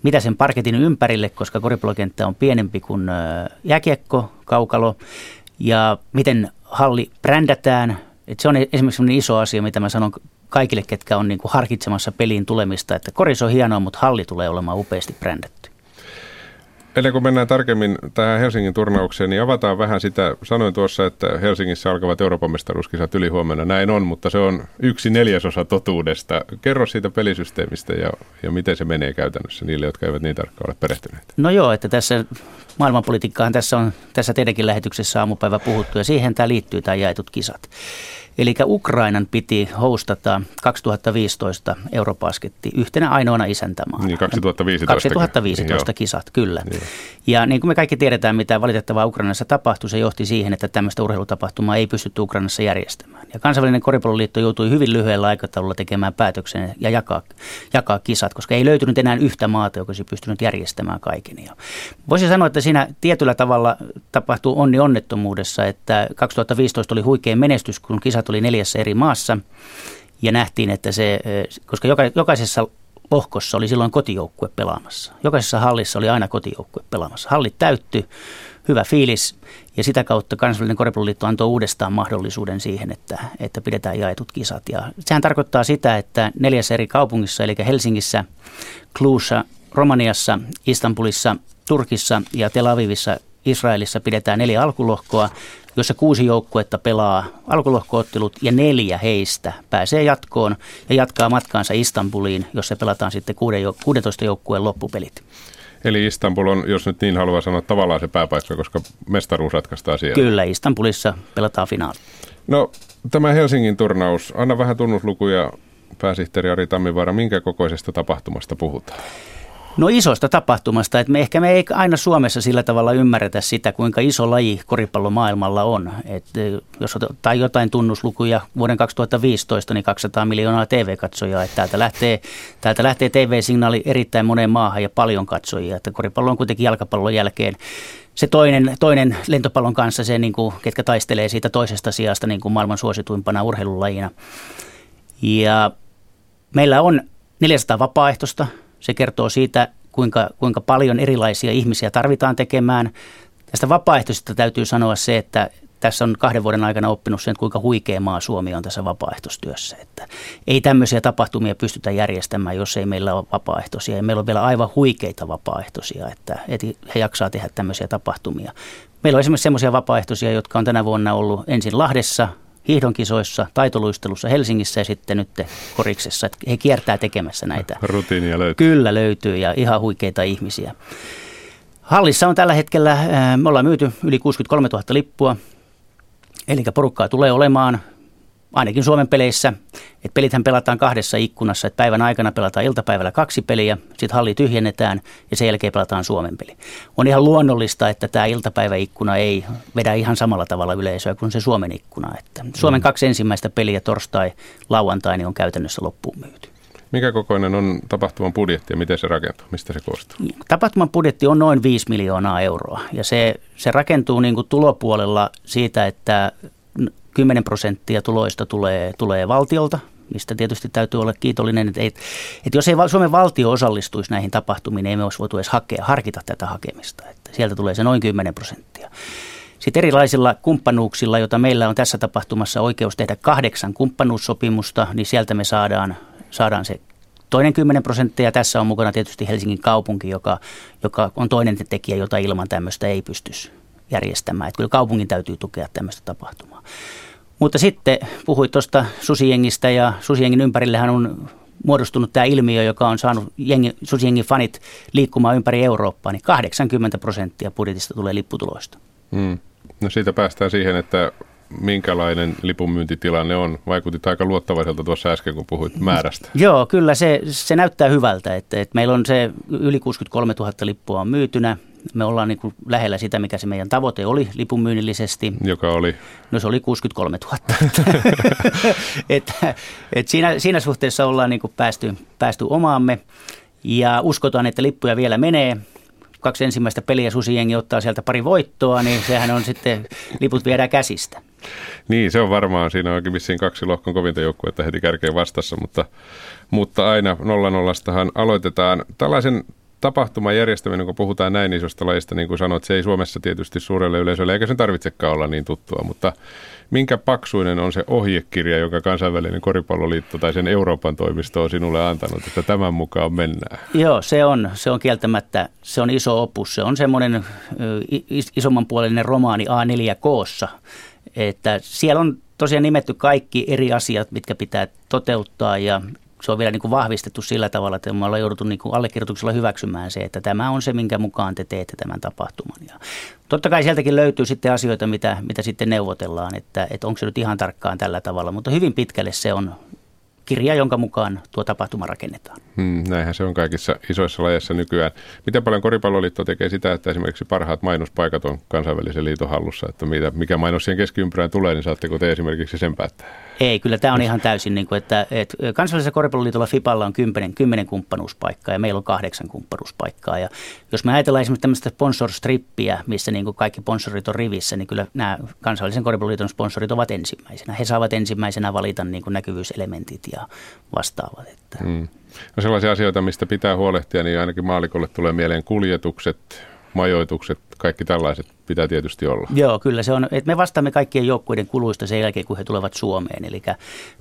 Mitä sen parketin ympärille, koska koripallokenttä on pienempi kuin jääkiekko, kaukalo. Ja miten halli brändätään. Et se on esimerkiksi iso asia, mitä mä sanon kaikille, ketkä on niin kuin harkitsemassa peliin tulemista, että koris on hienoa, mutta halli tulee olemaan upeasti brändätty. Ennen kuin mennään tarkemmin tähän Helsingin turnaukseen, niin avataan vähän sitä. Sanoin tuossa, että Helsingissä alkavat Euroopan mestaruuskisat yli huomenna. Näin on, mutta se on yksi neljäsosa totuudesta. Kerro siitä pelisysteemistä ja, ja miten se menee käytännössä niille, jotka eivät niin tarkkaan ole perehtyneet. No joo, että tässä maailmanpolitiikkaan tässä on tässä teidänkin lähetyksessä aamupäivä puhuttu ja siihen tämä liittyy tämä jaetut kisat. Eli Ukrainan piti hostata 2015 Eurobasketti yhtenä ainoana isäntämaana. Niin, 2015. 2015 kisat, kyllä. Joo. Ja niin kuin me kaikki tiedetään, mitä valitettavaa Ukrainassa tapahtui, se johti siihen, että tämmöistä urheilutapahtumaa ei pystytty Ukrainassa järjestämään. Ja kansainvälinen koripalloliitto joutui hyvin lyhyellä aikataululla tekemään päätöksen ja jakaa, jakaa kisat, koska ei löytynyt enää yhtä maata, joka olisi pystynyt järjestämään kaiken. Ja voisi sanoa, että siinä tietyllä tavalla tapahtuu onni onnettomuudessa, että 2015 oli huikea menestys, kun kisat oli neljässä eri maassa ja nähtiin, että se, koska jokaisessa lohkossa oli silloin kotijoukkue pelaamassa. Jokaisessa hallissa oli aina kotijoukkue pelaamassa. Hallit täytty, hyvä fiilis ja sitä kautta kansainvälinen koripalloliitto antoi uudestaan mahdollisuuden siihen, että, että pidetään jaetut kisat. Ja sehän tarkoittaa sitä, että neljässä eri kaupungissa, eli Helsingissä, Kluussa, Romaniassa, Istanbulissa, Turkissa ja Tel Avivissa Israelissa pidetään neljä alkulohkoa, jossa kuusi joukkuetta pelaa alkulohkoottelut ja neljä heistä pääsee jatkoon ja jatkaa matkaansa Istanbuliin, jossa pelataan sitten 16 joukkueen loppupelit. Eli Istanbul on, jos nyt niin haluaa sanoa, tavallaan se pääpaikka, koska mestaruus ratkaistaan siellä. Kyllä, Istanbulissa pelataan finaali. No, tämä Helsingin turnaus, anna vähän tunnuslukuja pääsihteeri Ari Tammivaara, minkä kokoisesta tapahtumasta puhutaan? No isosta tapahtumasta, että me ehkä me ei aina Suomessa sillä tavalla ymmärretä sitä, kuinka iso laji koripallo maailmalla on. Et jos ottaa jotain tunnuslukuja vuoden 2015, niin 200 miljoonaa TV-katsojaa. Että täältä lähtee, täältä lähtee TV-signaali erittäin moneen maahan ja paljon katsojia. Että koripallo on kuitenkin jalkapallon jälkeen se toinen, toinen lentopallon kanssa, se, niin kuin, ketkä taistelee siitä toisesta sijasta niin kuin maailman suosituimpana urheilulajina. Ja meillä on 400 vapaaehtoista. Se kertoo siitä, kuinka, kuinka paljon erilaisia ihmisiä tarvitaan tekemään. Tästä vapaaehtoisesta täytyy sanoa se, että tässä on kahden vuoden aikana oppinut sen, kuinka huikea maa Suomi on tässä vapaaehtoistyössä. Että ei tämmöisiä tapahtumia pystytä järjestämään, jos ei meillä ole vapaaehtoisia. Ja meillä on vielä aivan huikeita vapaaehtoisia, että, että he jaksaa tehdä tämmöisiä tapahtumia. Meillä on esimerkiksi semmoisia vapaaehtoisia, jotka on tänä vuonna ollut ensin Lahdessa, hiihdonkisoissa, taitoluistelussa Helsingissä ja sitten nyt koriksessa. Että he kiertää tekemässä näitä. Rutiinia löytyy. Kyllä löytyy ja ihan huikeita ihmisiä. Hallissa on tällä hetkellä, me ollaan myyty yli 63 000 lippua, eli porukkaa tulee olemaan ainakin Suomen peleissä. Et pelithän pelataan kahdessa ikkunassa, että päivän aikana pelataan iltapäivällä kaksi peliä, sitten halli tyhjennetään ja sen jälkeen pelataan Suomen peli. On ihan luonnollista, että tämä iltapäiväikkuna ei vedä ihan samalla tavalla yleisöä kuin se Suomen ikkuna. Että Suomen mm. kaksi ensimmäistä peliä torstai, lauantai niin on käytännössä loppuun myyty. Mikä kokoinen on tapahtuman budjetti ja miten se rakentuu? Mistä se koostuu? Tapahtuman budjetti on noin 5 miljoonaa euroa ja se, se rakentuu niin kuin tulopuolella siitä, että 10 prosenttia tuloista tulee, tulee valtiolta, mistä tietysti täytyy olla kiitollinen, että, että, että jos ei Suomen valtio osallistuisi näihin tapahtumiin, niin emme olisi voitu edes hakea, harkita tätä hakemista. Että sieltä tulee se noin 10 prosenttia. Sitten erilaisilla kumppanuuksilla, joita meillä on tässä tapahtumassa oikeus tehdä kahdeksan kumppanuussopimusta, niin sieltä me saadaan, saadaan se toinen 10 prosenttia. Tässä on mukana tietysti Helsingin kaupunki, joka, joka on toinen tekijä, jota ilman tämmöistä ei pystyisi järjestämään. Että kyllä kaupungin täytyy tukea tämmöistä tapahtumaa. Mutta sitten puhuit tuosta susijengistä ja susijengin ympärillähän on muodostunut tämä ilmiö, joka on saanut jengi, susijengin fanit liikkumaan ympäri Eurooppaa, niin 80 prosenttia budjetista tulee lipputuloista. Hmm. No siitä päästään siihen, että minkälainen lipunmyyntitilanne on. Vaikutit aika luottavaiselta tuossa äsken, kun puhuit määrästä. [laughs] Joo, kyllä se, se näyttää hyvältä, että, että meillä on se yli 63 000 lippua on myytynä me ollaan niin kuin lähellä sitä, mikä se meidän tavoite oli lipunmyynnillisesti. Joka oli? No se oli 63 000. [laughs] et, et siinä, siinä suhteessa ollaan niin kuin päästy, päästy omaamme ja uskotaan, että lippuja vielä menee. Kaksi ensimmäistä peliä Susijengi ottaa sieltä pari voittoa, niin sehän on sitten, liput viedään käsistä. Niin, se on varmaan. Siinä onkin vissiin kaksi lohkon kovinta joukkuetta heti kärkeen vastassa, mutta, mutta aina nolla nollastahan aloitetaan. Tällaisen tapahtuman järjestäminen, kun puhutaan näin isosta lajista, niin kuin sanoit, se ei Suomessa tietysti suurelle yleisölle, eikä sen tarvitsekaan olla niin tuttua, mutta minkä paksuinen on se ohjekirja, joka kansainvälinen koripalloliitto tai sen Euroopan toimisto on sinulle antanut, että tämän mukaan mennään? Joo, se on, se on kieltämättä, se on iso opus, se on semmoinen isomman puolinen romaani A4 koossa, että siellä on tosiaan nimetty kaikki eri asiat, mitkä pitää toteuttaa ja se on vielä niin kuin vahvistettu sillä tavalla, että me ollaan jouduttu niin kuin allekirjoituksella hyväksymään se, että tämä on se, minkä mukaan te teette tämän tapahtuman. Ja totta kai sieltäkin löytyy sitten asioita, mitä, mitä sitten neuvotellaan, että, että onko se nyt ihan tarkkaan tällä tavalla, mutta hyvin pitkälle se on kirja, jonka mukaan tuo tapahtuma rakennetaan. Hmm, näinhän se on kaikissa isoissa lajeissa nykyään. Miten paljon Koripalloliitto tekee sitä, että esimerkiksi parhaat mainospaikat on kansainvälisen liiton hallussa, että mikä mainos siihen keskiympyrään tulee, niin saatteko te esimerkiksi sen päättää? Ei, kyllä tämä on ihan täysin, niin kuin, että, että kansallisella koripalloliitolla FIPalla on kymmenen, kymmenen kumppanuuspaikkaa ja meillä on kahdeksan kumppanuuspaikkaa. Ja jos me ajatellaan esimerkiksi tämmöistä sponsor-strippiä, missä niin kuin kaikki sponsorit on rivissä, niin kyllä nämä kansallisen koripalloliiton sponsorit ovat ensimmäisenä. He saavat ensimmäisenä valita niin kuin näkyvyyselementit ja vastaavat. Että. Hmm. No sellaisia asioita, mistä pitää huolehtia, niin ainakin maalikolle tulee mieleen kuljetukset, majoitukset, kaikki tällaiset pitää tietysti olla. Joo, kyllä se on. Että me vastaamme kaikkien joukkueiden kuluista sen jälkeen, kun he tulevat Suomeen. Eli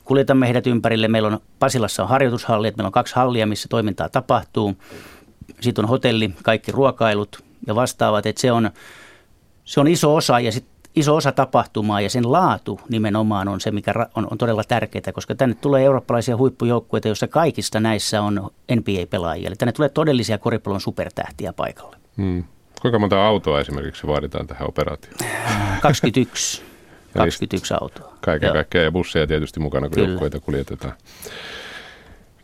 kuljetamme heidät ympärille. Meillä on Pasilassa on harjoitushalli, että meillä on kaksi hallia, missä toimintaa tapahtuu. Sitten on hotelli, kaikki ruokailut ja vastaavat. Että se on, se on iso osa ja sitten iso osa tapahtumaa ja sen laatu nimenomaan on se, mikä on, on todella tärkeää, koska tänne tulee eurooppalaisia huippujoukkueita, joissa kaikista näissä on NBA-pelaajia. Eli tänne tulee todellisia koripallon supertähtiä paikalle. Hmm. Kuinka monta autoa esimerkiksi vaaditaan tähän operaatioon? [laughs] 21. 21 autoa. Kaiken kaikkiaan ja busseja tietysti mukana, kun joukkueita kuljetetaan.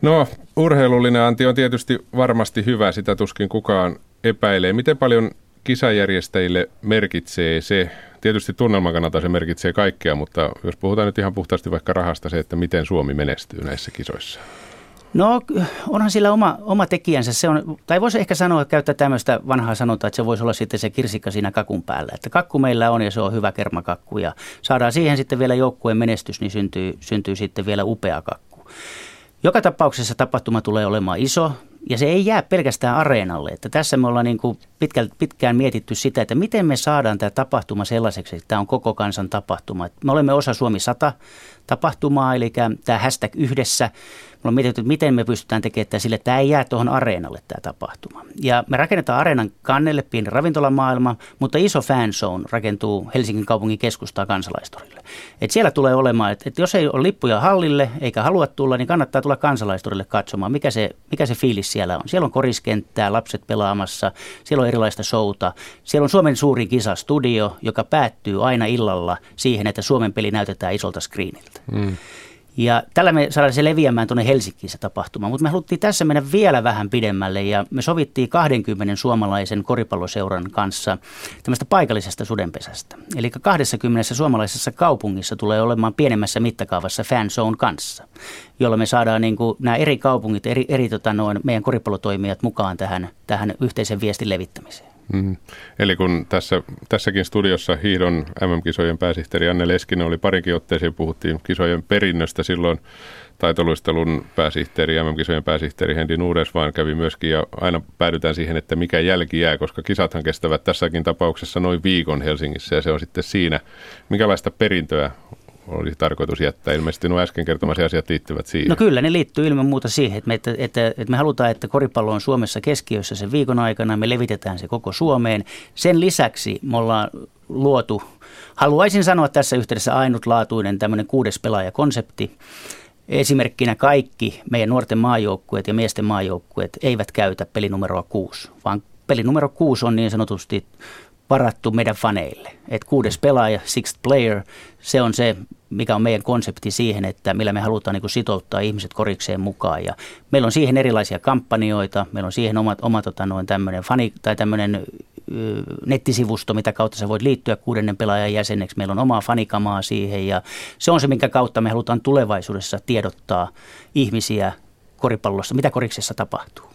No, urheilullinen anti on tietysti varmasti hyvä, sitä tuskin kukaan epäilee. Miten paljon kisajärjestäjille merkitsee se, tietysti tunnelman kannalta se merkitsee kaikkea, mutta jos puhutaan nyt ihan puhtaasti vaikka rahasta se, että miten Suomi menestyy näissä kisoissa? No onhan sillä oma, oma tekijänsä. Se on, tai voisi ehkä sanoa, käyttää tämmöistä vanhaa sanontaa, että se voisi olla sitten se kirsikka siinä kakun päällä. Että kakku meillä on ja se on hyvä kermakakku ja saadaan siihen sitten vielä joukkueen menestys, niin syntyy, syntyy sitten vielä upea kakku. Joka tapauksessa tapahtuma tulee olemaan iso ja se ei jää pelkästään areenalle. Että tässä me ollaan niin kuin pitkään, pitkään mietitty sitä, että miten me saadaan tämä tapahtuma sellaiseksi, että tämä on koko kansan tapahtuma. Me olemme osa Suomi 100 tapahtumaa, eli tämä hashtag yhdessä me on mietitty, että miten me pystytään tekemään tämä sille, että tämä ei jää tuohon areenalle tämä tapahtuma. Ja me rakennetaan areenan kannelle pieni ravintolamaailma, mutta iso fanzone rakentuu Helsingin kaupungin keskustaa kansalaistorille. Et siellä tulee olemaan, että, että jos ei ole lippuja hallille eikä halua tulla, niin kannattaa tulla kansalaistorille katsomaan, mikä se, mikä se fiilis siellä on. Siellä on koriskenttää, lapset pelaamassa, siellä on erilaista showta. Siellä on Suomen suurin kisastudio, joka päättyy aina illalla siihen, että Suomen peli näytetään isolta screeniltä. Mm. Ja tällä me saadaan se leviämään tuonne Helsinkiin se tapahtuma, mutta me haluttiin tässä mennä vielä vähän pidemmälle ja me sovittiin 20 suomalaisen koripalloseuran kanssa tämmöistä paikallisesta sudenpesästä. Eli 20 suomalaisessa kaupungissa tulee olemaan pienemmässä mittakaavassa fanzone kanssa, jolla me saadaan niin kuin nämä eri kaupungit, eri, eri tota noin, meidän koripallotoimijat mukaan tähän, tähän yhteisen viestin levittämiseen. Mm. Eli kun tässä, tässäkin studiossa hiihdon MM-kisojen pääsihteeri Anne Leskinen oli parinkin otteeseen, puhuttiin kisojen perinnöstä silloin taitoluistelun pääsihteeri, MM-kisojen pääsihteeri Hendi Nuudes vaan kävi myöskin ja aina päädytään siihen, että mikä jälki jää, koska kisathan kestävät tässäkin tapauksessa noin viikon Helsingissä ja se on sitten siinä. Minkälaista perintöä olisi tarkoitus jättää. Ilmeisesti nuo äsken kertomasi asiat liittyvät siihen. No kyllä, ne liittyy ilman muuta siihen, että me, että, että, että me halutaan, että koripallo on Suomessa keskiössä sen viikon aikana. Me levitetään se koko Suomeen. Sen lisäksi me ollaan luotu, haluaisin sanoa tässä yhteydessä ainutlaatuinen tämmöinen kuudes pelaajakonsepti. Esimerkkinä kaikki meidän nuorten maajoukkueet ja miesten maajoukkueet eivät käytä pelinumeroa 6, vaan pelinumero 6 on niin sanotusti varattu meidän faneille. Et kuudes pelaaja, sixth player, se on se, mikä on meidän konsepti siihen, että millä me halutaan niin sitouttaa ihmiset korikseen mukaan. Ja meillä on siihen erilaisia kampanjoita, meillä on siihen oma, oma tota, noin tämmöinen fani, tai tämmöinen nettisivusto, mitä kautta sä voit liittyä kuudennen pelaajan jäseneksi. Meillä on omaa fanikamaa siihen ja se on se, minkä kautta me halutaan tulevaisuudessa tiedottaa ihmisiä koripallossa, mitä koriksessa tapahtuu.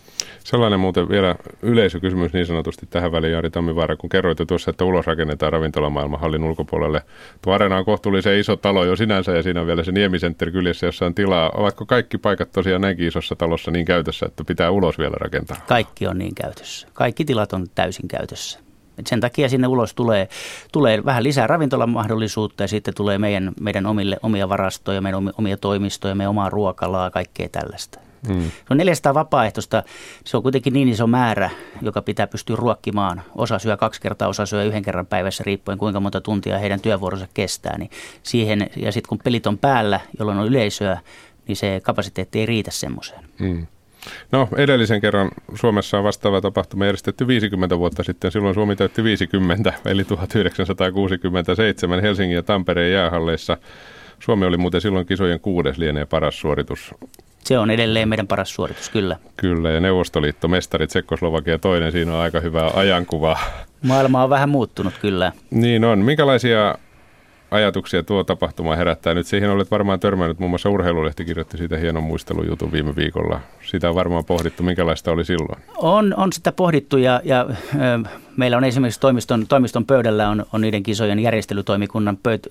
Sellainen muuten vielä yleisökysymys niin sanotusti tähän väliin, Jari Tammivaara, kun kerroitte tuossa, että ulos rakennetaan ravintolamaailma hallin ulkopuolelle. Tuo areena on kohtuullisen iso talo jo sinänsä ja siinä on vielä se Niemisentteri kyljessä, jossa on tilaa. Ovatko kaikki paikat tosiaan näinkin isossa talossa niin käytössä, että pitää ulos vielä rakentaa? Kaikki on niin käytössä. Kaikki tilat on täysin käytössä. Et sen takia sinne ulos tulee, tulee vähän lisää ravintolamahdollisuutta ja sitten tulee meidän, meidän omille, omia varastoja, meidän omia toimistoja, meidän omaa ruokalaa, kaikkea tällaista. Mm. Se on 400 vapaaehtoista. Se on kuitenkin niin iso määrä, joka pitää pystyä ruokkimaan. Osa syö kaksi kertaa, osa syö yhden kerran päivässä, riippuen kuinka monta tuntia heidän työvuoronsa kestää. Niin siihen, ja sitten kun pelit on päällä, jolloin on yleisöä, niin se kapasiteetti ei riitä semmoiseen. Mm. No edellisen kerran Suomessa on vastaava tapahtuma järjestetty 50 vuotta sitten. Silloin Suomi täytti 50, eli 1967 Helsingin ja Tampereen jäähalleissa. Suomi oli muuten silloin kisojen kuudes lienee paras suoritus se on edelleen meidän paras suoritus, kyllä. Kyllä, ja Neuvostoliitto, mestari Tsekkoslovakia toinen, siinä on aika hyvä ajankuva. Maailma on vähän muuttunut, kyllä. Niin on. Minkälaisia ajatuksia tuo tapahtuma herättää. Nyt siihen olet varmaan törmännyt, muun muassa Urheilulehti kirjoitti siitä hienon muistelujutun viime viikolla. Sitä on varmaan pohdittu, minkälaista oli silloin? On, on sitä pohdittu ja, ja meillä on esimerkiksi toimiston, toimiston pöydällä on, on niiden kisojen järjestelytoimikunnan pöyt,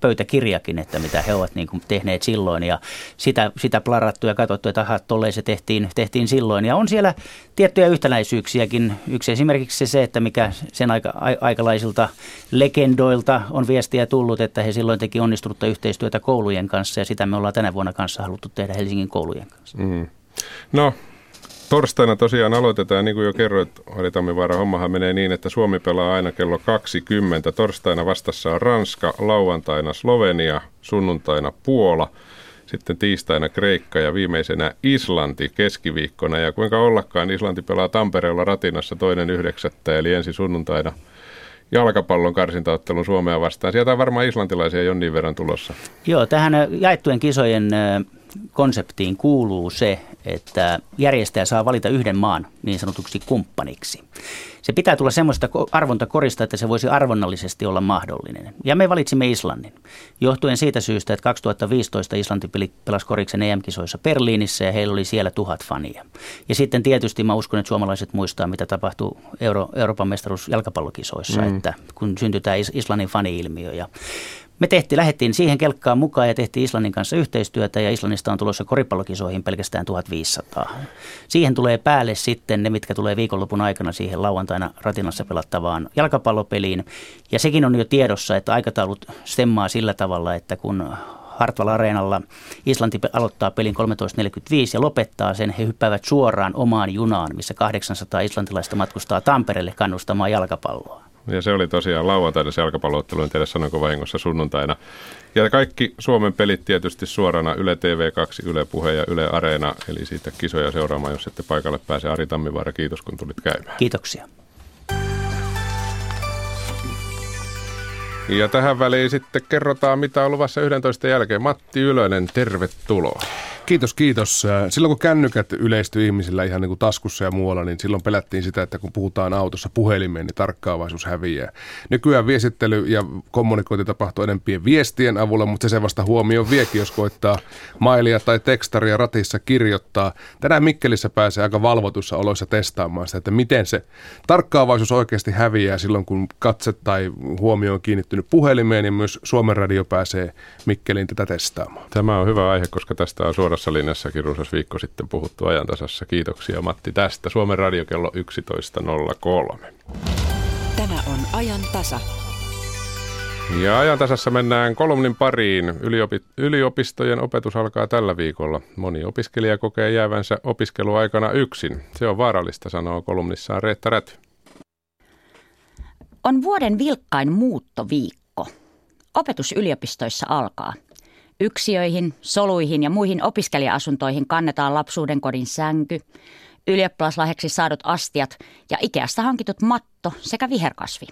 pöytäkirjakin, että mitä he ovat niin kuin tehneet silloin ja sitä, sitä plarattu ja katsottu, että tolleen se tehtiin, tehtiin silloin. Ja on siellä tiettyjä yhtäläisyyksiäkin. Yksi esimerkiksi se, että mikä sen aika, aikalaisilta legendoilta on viestiä tullut, että he silloin teki onnistunutta yhteistyötä koulujen kanssa ja sitä me ollaan tänä vuonna kanssa haluttu tehdä Helsingin koulujen kanssa. Mm. No, torstaina tosiaan aloitetaan, niin kuin jo kerroit, Ari Tammivaara, hommahan menee niin, että Suomi pelaa aina kello 20. Torstaina vastassa on Ranska, lauantaina Slovenia, sunnuntaina Puola, sitten tiistaina Kreikka ja viimeisenä Islanti keskiviikkona. Ja kuinka ollakaan, Islanti pelaa Tampereella Ratinassa toinen yhdeksättä, eli ensi sunnuntaina jalkapallon karsintaottelun Suomea vastaan. Sieltä on varmaan islantilaisia jonnin verran tulossa. Joo, tähän jaettujen kisojen konseptiin kuuluu se, että järjestäjä saa valita yhden maan niin sanotuksi kumppaniksi. Se pitää tulla semmoista arvontakorista, että se voisi arvonnallisesti olla mahdollinen. Ja me valitsimme Islannin, johtuen siitä syystä, että 2015 Islanti pelasi koriksen EM-kisoissa Berliinissä ja heillä oli siellä tuhat fania. Ja sitten tietysti mä uskon, että suomalaiset muistaa, mitä tapahtui Euro, Euroopan mestaruus jalkapallokisoissa, mm. että kun syntyi tämä Islannin fani-ilmiö. Ja me tehtiin, lähdettiin siihen kelkkaan mukaan ja tehtiin Islannin kanssa yhteistyötä ja Islannista on tulossa koripallokisoihin pelkästään 1500. Siihen tulee päälle sitten ne, mitkä tulee viikonlopun aikana siihen lauantaina Ratinassa pelattavaan jalkapallopeliin. Ja sekin on jo tiedossa, että aikataulut stemmaa sillä tavalla, että kun Hartwall Areenalla Islanti aloittaa pelin 13.45 ja lopettaa sen. He hyppäävät suoraan omaan junaan, missä 800 islantilaista matkustaa Tampereelle kannustamaan jalkapalloa. Ja se oli tosiaan lauantaina se jalkapalloottelu, en tiedä sanoinko vahingossa sunnuntaina. Ja kaikki Suomen pelit tietysti suorana Yle TV2, Yle Puhe ja Yle Areena, eli siitä kisoja seuraamaan, jos ette paikalle pääse. Ari Tammivaara, kiitos kun tulit käymään. Kiitoksia. Ja tähän väliin sitten kerrotaan, mitä on luvassa 11 jälkeen. Matti Ylönen, tervetuloa. Kiitos, kiitos. Silloin kun kännykät yleistyi ihmisillä ihan niin kuin taskussa ja muualla, niin silloin pelättiin sitä, että kun puhutaan autossa puhelimeen, niin tarkkaavaisuus häviää. Nykyään viestittely ja kommunikointi tapahtuu enempien viestien avulla, mutta se vasta huomioon viekin, jos koittaa mailia tai tekstaria ratissa kirjoittaa. Tänään Mikkelissä pääsee aika valvotussa oloissa testaamaan sitä, että miten se tarkkaavaisuus oikeasti häviää silloin, kun katse tai huomio on kiinnittynyt puhelimeen, niin myös Suomen radio pääsee Mikkeliin tätä testaamaan. Tämä on hyvä aihe, koska tästä on suora suorassa linjassakin runsas viikko sitten puhuttu ajantasassa. Kiitoksia Matti tästä. Suomen radio kello 11.03. Tämä on ajan tasa. Ja ajantasassa mennään kolumnin pariin. Yliopi- yliopistojen opetus alkaa tällä viikolla. Moni opiskelija kokee jäävänsä opiskeluaikana yksin. Se on vaarallista, sanoo kolumnissaan Reetta Räty. On vuoden vilkkain muuttoviikko. Opetus yliopistoissa alkaa – Yksiöihin, soluihin ja muihin opiskelija-asuntoihin kannetaan lapsuuden kodin sänky, ylioppilaslahjaksi saadut astiat ja Ikeasta hankitut matto sekä viherkasvi.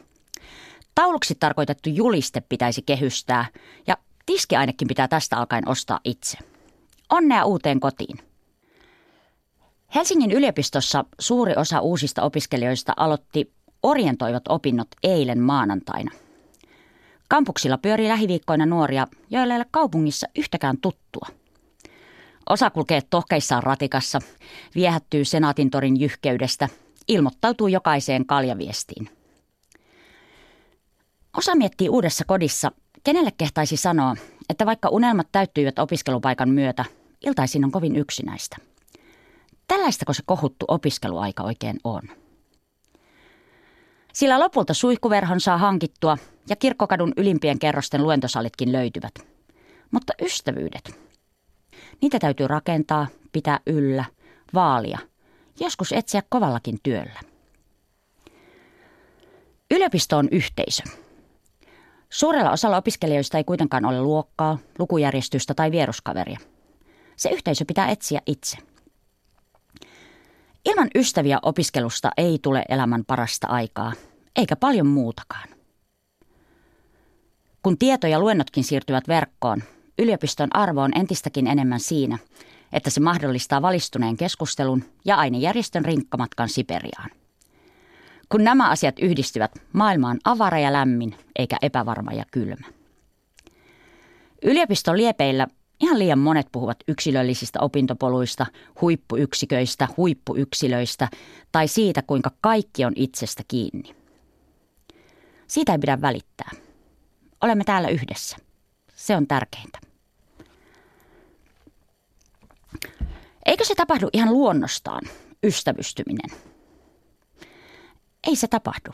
Tauluksi tarkoitettu juliste pitäisi kehystää ja tiskiainekin pitää tästä alkaen ostaa itse. Onnea uuteen kotiin! Helsingin yliopistossa suuri osa uusista opiskelijoista aloitti orientoivat opinnot eilen maanantaina – Kampuksilla pyörii lähiviikkoina nuoria, joilla ei ole kaupungissa yhtäkään tuttua. Osa kulkee tohkeissaan ratikassa, viehättyy Senaatin torin jyhkeydestä, ilmoittautuu jokaiseen kaljaviestiin. Osa miettii uudessa kodissa, kenelle kehtaisi sanoa, että vaikka unelmat täyttyivät opiskelupaikan myötä, iltaisin on kovin yksinäistä. Tällaistako se kohuttu opiskeluaika oikein on? Sillä lopulta suihkuverhon saa hankittua ja kirkkokadun ylimpien kerrosten luentosalitkin löytyvät. Mutta ystävyydet, niitä täytyy rakentaa, pitää yllä, vaalia, joskus etsiä kovallakin työllä. Yliopisto on yhteisö. Suurella osalla opiskelijoista ei kuitenkaan ole luokkaa, lukujärjestystä tai vieruskaveria. Se yhteisö pitää etsiä itse. Ilman ystäviä opiskelusta ei tule elämän parasta aikaa, eikä paljon muutakaan. Kun tieto ja luennotkin siirtyvät verkkoon, yliopiston arvo on entistäkin enemmän siinä, että se mahdollistaa valistuneen keskustelun ja ainejärjestön rinkkamatkan Siperiaan. Kun nämä asiat yhdistyvät, maailma on avara ja lämmin, eikä epävarma ja kylmä. Yliopiston liepeillä ihan liian monet puhuvat yksilöllisistä opintopoluista, huippuyksiköistä, huippuyksilöistä tai siitä, kuinka kaikki on itsestä kiinni. Siitä ei pidä välittää. Olemme täällä yhdessä. Se on tärkeintä. Eikö se tapahdu ihan luonnostaan, ystävystyminen? Ei se tapahdu.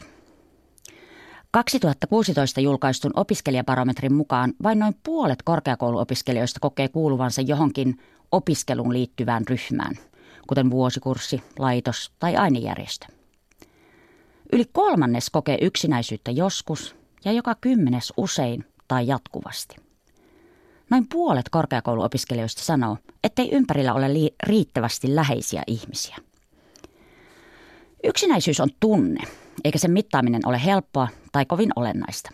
2016 julkaistun opiskelijabarometrin mukaan vain noin puolet korkeakouluopiskelijoista kokee kuuluvansa johonkin opiskeluun liittyvään ryhmään, kuten vuosikurssi, laitos tai ainejärjestö. Yli kolmannes kokee yksinäisyyttä joskus ja joka kymmenes usein tai jatkuvasti. Noin puolet korkeakouluopiskelijoista sanoo, ettei ympärillä ole li- riittävästi läheisiä ihmisiä. Yksinäisyys on tunne, eikä sen mittaaminen ole helppoa tai kovin olennaista.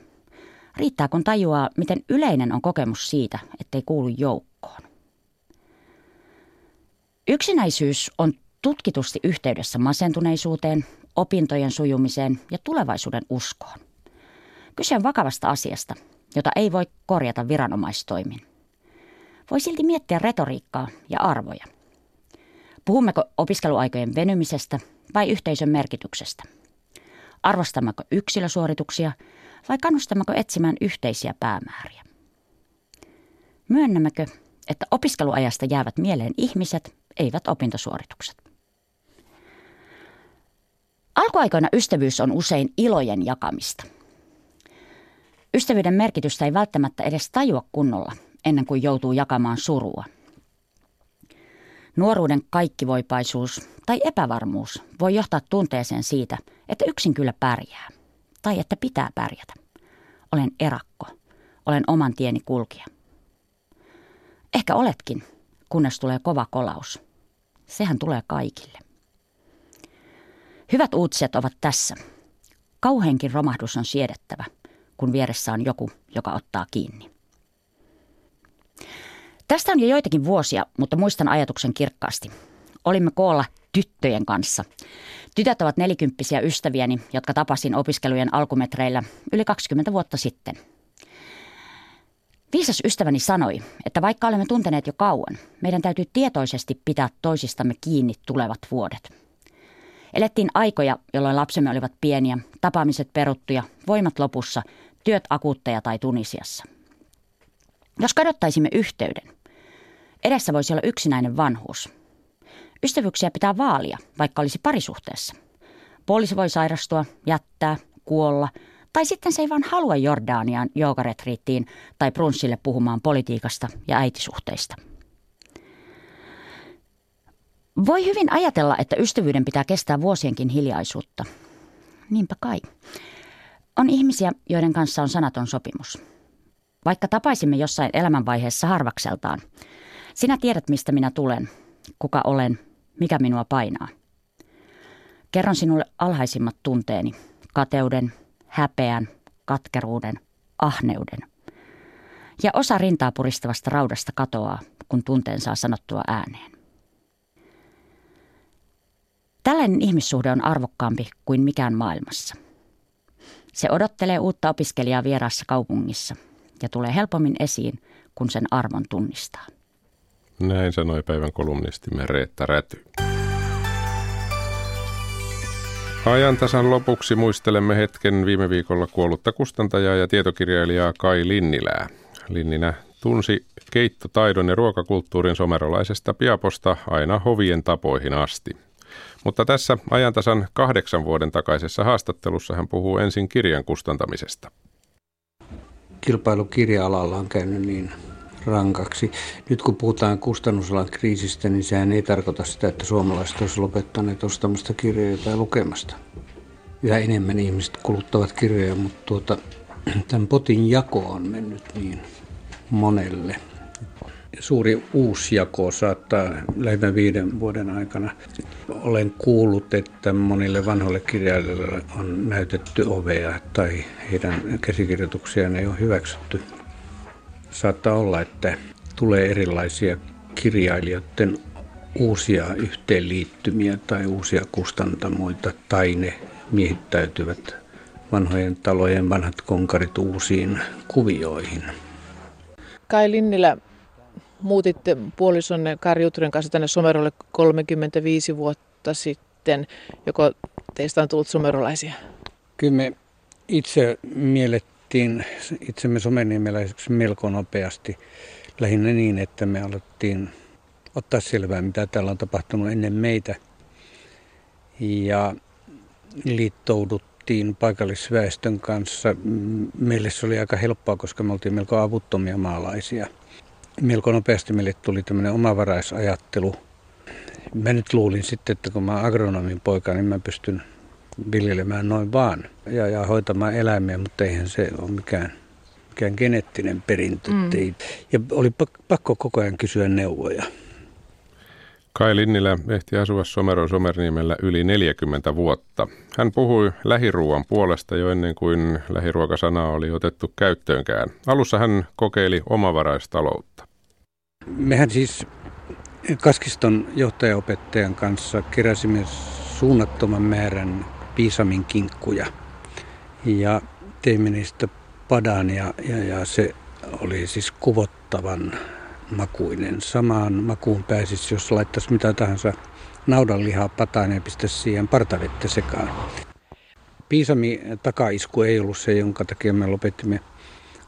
Riittää kun tajuaa, miten yleinen on kokemus siitä, ettei kuulu joukkoon. Yksinäisyys on tutkitusti yhteydessä masentuneisuuteen, opintojen sujumiseen ja tulevaisuuden uskoon. Kyse on vakavasta asiasta, jota ei voi korjata viranomaistoimin. Voi silti miettiä retoriikkaa ja arvoja. Puhummeko opiskeluaikojen venymisestä vai yhteisön merkityksestä? Arvostammeko yksilösuorituksia vai kannustammeko etsimään yhteisiä päämääriä? Myönnämmekö, että opiskeluajasta jäävät mieleen ihmiset, eivät opintosuoritukset? Alkuaikoina ystävyys on usein ilojen jakamista. Ystävyyden merkitystä ei välttämättä edes tajua kunnolla ennen kuin joutuu jakamaan surua. Nuoruuden kaikkivoipaisuus tai epävarmuus voi johtaa tunteeseen siitä, että yksin kyllä pärjää tai että pitää pärjätä. Olen erakko. Olen oman tieni kulkija. Ehkä oletkin, kunnes tulee kova kolaus. Sehän tulee kaikille. Hyvät uutiset ovat tässä. Kauheinkin romahdus on siedettävä, kun vieressä on joku, joka ottaa kiinni. Tästä on jo joitakin vuosia, mutta muistan ajatuksen kirkkaasti. Olimme koolla tyttöjen kanssa. Tytöt ovat nelikymppisiä ystäviäni, jotka tapasin opiskelujen alkumetreillä yli 20 vuotta sitten. Viisas ystäväni sanoi, että vaikka olemme tunteneet jo kauan, meidän täytyy tietoisesti pitää toisistamme kiinni tulevat vuodet. Elettiin aikoja, jolloin lapsemme olivat pieniä, tapaamiset peruttuja, voimat lopussa, työt akuutteja tai Tunisiassa. Jos kadottaisimme yhteyden, edessä voisi olla yksinäinen vanhuus. Ystävyyksiä pitää vaalia, vaikka olisi parisuhteessa. Puoliso voi sairastua, jättää, kuolla, tai sitten se ei vaan halua Jordaniaan joogaretriittiin tai brunssille puhumaan politiikasta ja äitisuhteista. Voi hyvin ajatella, että ystävyyden pitää kestää vuosienkin hiljaisuutta. Niinpä kai. On ihmisiä, joiden kanssa on sanaton sopimus. Vaikka tapaisimme jossain elämänvaiheessa harvakseltaan, sinä tiedät, mistä minä tulen, kuka olen, mikä minua painaa. Kerron sinulle alhaisimmat tunteeni, kateuden, häpeän, katkeruuden, ahneuden. Ja osa rintaa puristavasta raudasta katoaa, kun tunteen saa sanottua ääneen. Tällainen ihmissuhde on arvokkaampi kuin mikään maailmassa. Se odottelee uutta opiskelijaa vieraassa kaupungissa ja tulee helpommin esiin, kun sen arvon tunnistaa. Näin sanoi päivän kolumnistimme Reetta Räty. Ajan tasan lopuksi muistelemme hetken viime viikolla kuollutta kustantajaa ja tietokirjailijaa Kai Linnilää. Linninä tunsi keittotaidon ja ruokakulttuurin somerolaisesta piaposta aina hovien tapoihin asti. Mutta tässä ajantasan kahdeksan vuoden takaisessa haastattelussa hän puhuu ensin kirjan kustantamisesta. Kilpailu kirja-alalla on käynyt niin rankaksi. Nyt kun puhutaan kustannusalan kriisistä, niin sehän ei tarkoita sitä, että suomalaiset olisivat lopettaneet ostamasta kirjoja tai lukemasta. Yhä enemmän ihmiset kuluttavat kirjoja, mutta tuota, [clears throat] tämän potin jako on mennyt niin monelle suuri uusjako saattaa lähimmän viiden vuoden aikana. Olen kuullut, että monille vanhoille kirjailijoille on näytetty ovea tai heidän käsikirjoituksiaan ei ole hyväksytty. Saattaa olla, että tulee erilaisia kirjailijoiden uusia yhteenliittymiä tai uusia kustantamoita tai ne miehittäytyvät vanhojen talojen vanhat konkarit uusiin kuvioihin. Kai Linnilä, muutitte puolisonne Kari Juttunen kanssa tänne Somerolle 35 vuotta sitten. Joko teistä on tullut somerolaisia? Kyllä me itse miellettiin itsemme someniemeläiseksi melko nopeasti. Lähinnä niin, että me alettiin ottaa selvää, mitä täällä on tapahtunut ennen meitä. Ja liittouduttiin paikallisväestön kanssa. Meille se oli aika helppoa, koska me oltiin melko avuttomia maalaisia – melko nopeasti meille tuli tämmöinen omavaraisajattelu. Mä nyt luulin sitten, että kun mä agronomin poika, niin mä pystyn viljelemään noin vaan ja, ja hoitamaan eläimiä, mutta eihän se ole mikään, mikään geneettinen perintö. Mm. Ja oli pakko koko ajan kysyä neuvoja. Kai Linnilä ehti asua Someron Somerniemellä yli 40 vuotta. Hän puhui lähiruuan puolesta jo ennen kuin lähiruokasana oli otettu käyttöönkään. Alussa hän kokeili omavaraistaloutta. Mehän siis Kaskiston johtajaopettajan kanssa keräsimme suunnattoman määrän piisamin kinkkuja ja teimme niistä padan ja, ja, ja se oli siis kuvottavan makuinen. Samaan makuun pääsisi, jos laittaisi mitä tahansa naudanlihaa pataan ja pistäisi siihen partavettä sekaan. Piisami takaisku ei ollut se, jonka takia me lopetimme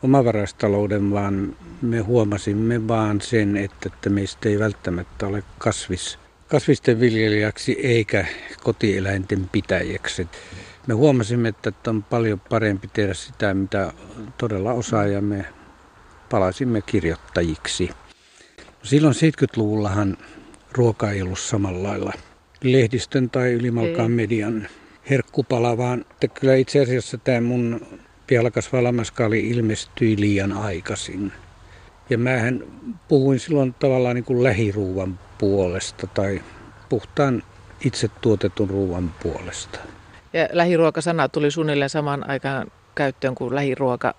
omavaraistalouden, vaan me huomasimme vaan sen, että, että meistä ei välttämättä ole kasvis, kasvisten viljelijäksi eikä kotieläinten pitäjäksi. Me huomasimme, että on paljon parempi tehdä sitä, mitä todella osaa ja me palasimme kirjoittajiksi. Silloin 70-luvullahan ruoka ei ollut samalla lailla lehdistön tai ylimalkaan median herkkupala, vaan että kyllä itse asiassa tämä mun pialakas valamaskaali ilmestyi liian aikaisin. Ja mähän puhuin silloin tavallaan niin kuin lähiruuvan puolesta tai puhtaan itse tuotetun ruuan puolesta. Ja lähiruokasana tuli suunnilleen samaan aikaan käyttöön, kun lähiruoka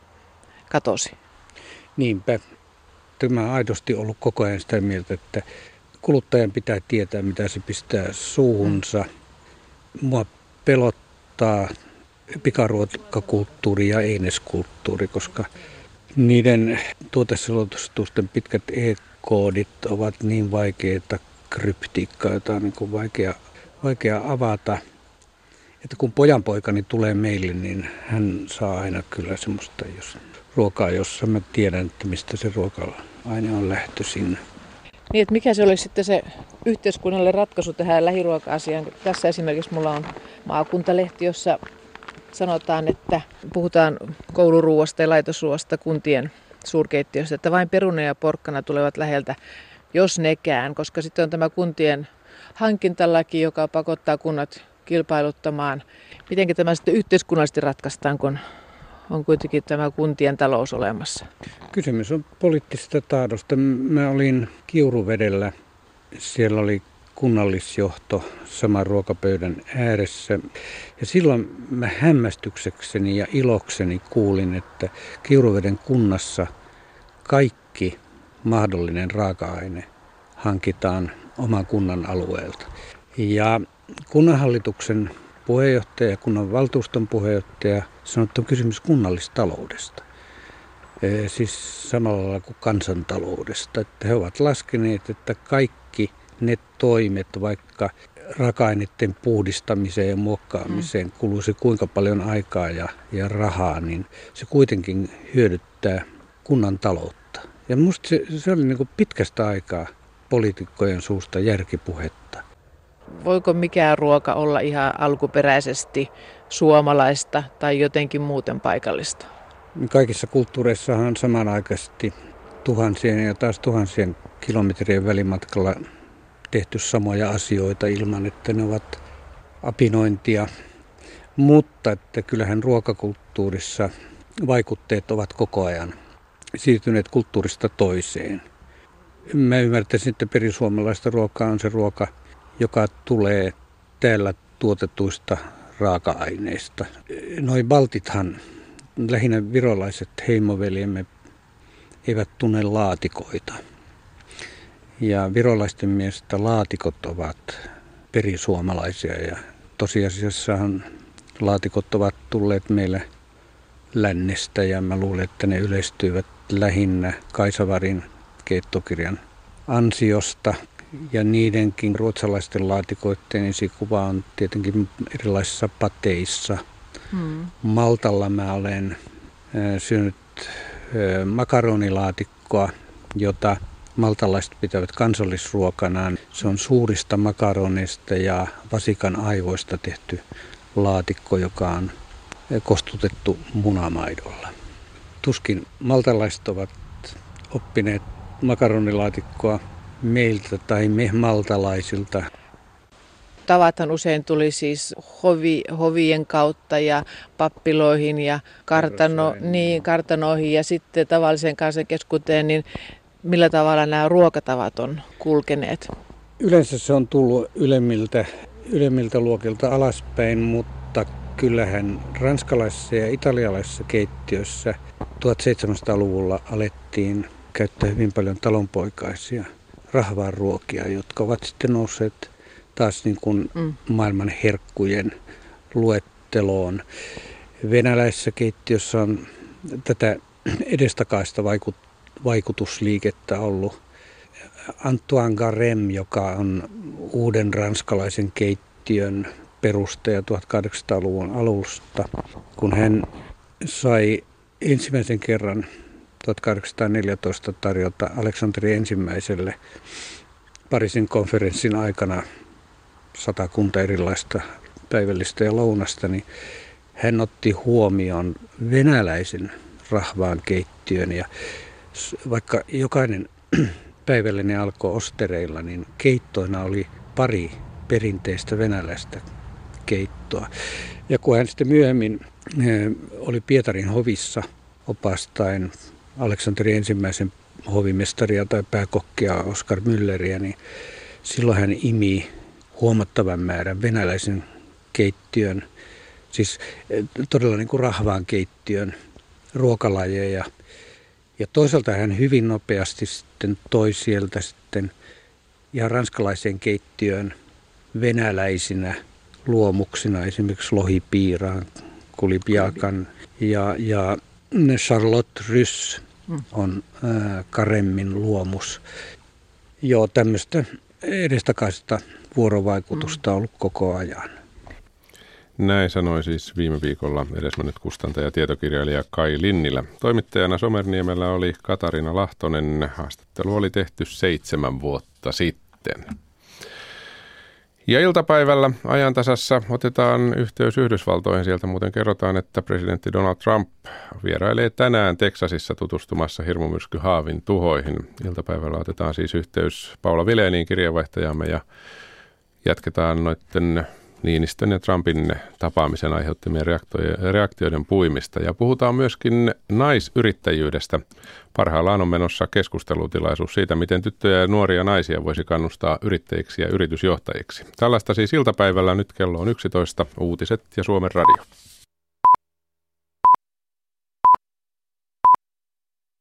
katosi. Niinpä. Tämä on aidosti ollut koko ajan sitä mieltä, että kuluttajan pitää tietää, mitä se pistää suuhunsa. Mua pelottaa pikaruokakulttuuri ja eineskulttuuri, koska niiden tuoteselotusten pitkät e-koodit ovat niin vaikeita kryptiikkaa, jota on niin vaikea, vaikea avata. Että kun pojanpoikani tulee meille, niin hän saa aina kyllä semmoista jos, ruokaa, jossa mä tiedän, että mistä se ruoka-aine on lähtöisin. Niin, että mikä se olisi sitten se yhteiskunnalle ratkaisu tähän lähiruoka-asiaan? Tässä esimerkiksi mulla on maakuntalehti, jossa sanotaan, että puhutaan kouluruuasta ja laitosruoasta kuntien suurkeittiössä, että vain peruna ja porkkana tulevat läheltä, jos nekään, koska sitten on tämä kuntien hankintalaki, joka pakottaa kunnat kilpailuttamaan. Miten tämä sitten yhteiskunnallisesti ratkaistaan, kun on kuitenkin tämä kuntien talous olemassa? Kysymys on poliittisesta tahdosta. Mä olin Kiuruvedellä. Siellä oli kunnallisjohto saman ruokapöydän ääressä. Ja silloin mä hämmästyksekseni ja ilokseni kuulin, että Kiuruveden kunnassa kaikki mahdollinen raaka-aine hankitaan oman kunnan alueelta. Ja kunnanhallituksen puheenjohtaja ja kunnan valtuuston puheenjohtaja sanoi, että on kysymys kunnallistaloudesta. Siis samalla kuin kansantaloudesta. Että he ovat laskeneet, että kaikki ne toimet, vaikka raaka-aineiden puhdistamiseen ja muokkaamiseen mm. kuluisi kuinka paljon aikaa ja, ja rahaa, niin se kuitenkin hyödyttää kunnan taloutta. Ja minusta se, se oli niin pitkästä aikaa poliitikkojen suusta järkipuhetta. Voiko mikään ruoka olla ihan alkuperäisesti suomalaista tai jotenkin muuten paikallista? Kaikissa kulttuureissahan samanaikaisesti tuhansien ja taas tuhansien kilometrien välimatkalla tehty samoja asioita ilman, että ne ovat apinointia. Mutta että kyllähän ruokakulttuurissa vaikutteet ovat koko ajan siirtyneet kulttuurista toiseen. Mä ymmärtäisin, että perisuomalaista ruokaa on se ruoka, joka tulee täällä tuotetuista raaka-aineista. Noin baltithan, lähinnä virolaiset heimoveljemme, eivät tunne laatikoita. Ja virolaisten mielestä laatikot ovat perisuomalaisia ja tosiasiassahan laatikot ovat tulleet meille lännestä ja mä luulen, että ne yleistyivät lähinnä Kaisavarin keittokirjan ansiosta. Ja niidenkin ruotsalaisten laatikoiden esikuva on tietenkin erilaisissa pateissa. Hmm. Maltalla mä olen syönyt makaronilaatikkoa, jota maltalaiset pitävät kansallisruokanaan. Se on suurista makaroneista ja vasikan aivoista tehty laatikko, joka on kostutettu munamaidolla. Tuskin maltalaiset ovat oppineet makaronilaatikkoa meiltä tai me maltalaisilta. Tavathan usein tuli siis hovi, hovien kautta ja pappiloihin ja kartano, niin, kartanoihin ja sitten tavallisen kansan keskuuteen, niin millä tavalla nämä ruokatavat on kulkeneet? Yleensä se on tullut ylemmiltä, ylemmiltä luokilta alaspäin, mutta kyllähän ranskalaisissa ja italialaisissa keittiöissä 1700-luvulla alettiin käyttää hyvin paljon talonpoikaisia rahvaan ruokia, jotka ovat sitten nousseet taas niin kuin mm. maailman herkkujen luetteloon. Venäläisessä keittiössä on tätä edestakaista vaikutusliikettä ollut. Antoine Garem, joka on uuden ranskalaisen keittiön perustaja 1800-luvun alusta, kun hän sai ensimmäisen kerran 1814 tarjota Aleksanteri ensimmäiselle Pariisin konferenssin aikana satakunta erilaista päivällistä ja lounasta, niin hän otti huomioon venäläisen rahvaan keittiön ja vaikka jokainen [clears throat] päivällinen alkoi ostereilla, niin keittoina oli pari perinteistä venäläistä keittoa. Ja kun hän sitten myöhemmin eh, oli Pietarin hovissa opastain Aleksanteri ensimmäisen hovimestaria tai pääkokkia Oskar Mülleriä, niin silloin hän imi huomattavan määrän venäläisen keittiön, siis eh, todella niin kuin rahvaan keittiön ruokalajeja. Ja toisaalta hän hyvin nopeasti sitten toi sieltä sitten ihan ranskalaiseen keittiöön venäläisinä luomuksina, esimerkiksi lohipiiraan, kulipiakan ja, ja Charlotte Rys mm. on ää, Karemmin luomus. Joo, tämmöistä edestakaista vuorovaikutusta on ollut koko ajan. Näin sanoi siis viime viikolla edesmennyt kustantaja ja tietokirjailija Kai Linnilä. Toimittajana Somerniemellä oli Katarina Lahtonen. Haastattelu oli tehty seitsemän vuotta sitten. Ja iltapäivällä ajantasassa otetaan yhteys Yhdysvaltoihin. Sieltä muuten kerrotaan, että presidentti Donald Trump vierailee tänään Teksasissa tutustumassa hirmumyrsky Haavin tuhoihin. Iltapäivällä otetaan siis yhteys Paula Vileeniin kirjeenvaihtajamme ja jatketaan noiden Niinistön ja Trumpin tapaamisen aiheuttamien reaktioiden puimista. Ja puhutaan myöskin naisyrittäjyydestä. Parhaillaan on menossa keskustelutilaisuus siitä, miten tyttöjä ja nuoria naisia voisi kannustaa yrittäjiksi ja yritysjohtajiksi. Tällaista siis iltapäivällä nyt kello on 11, uutiset ja Suomen radio.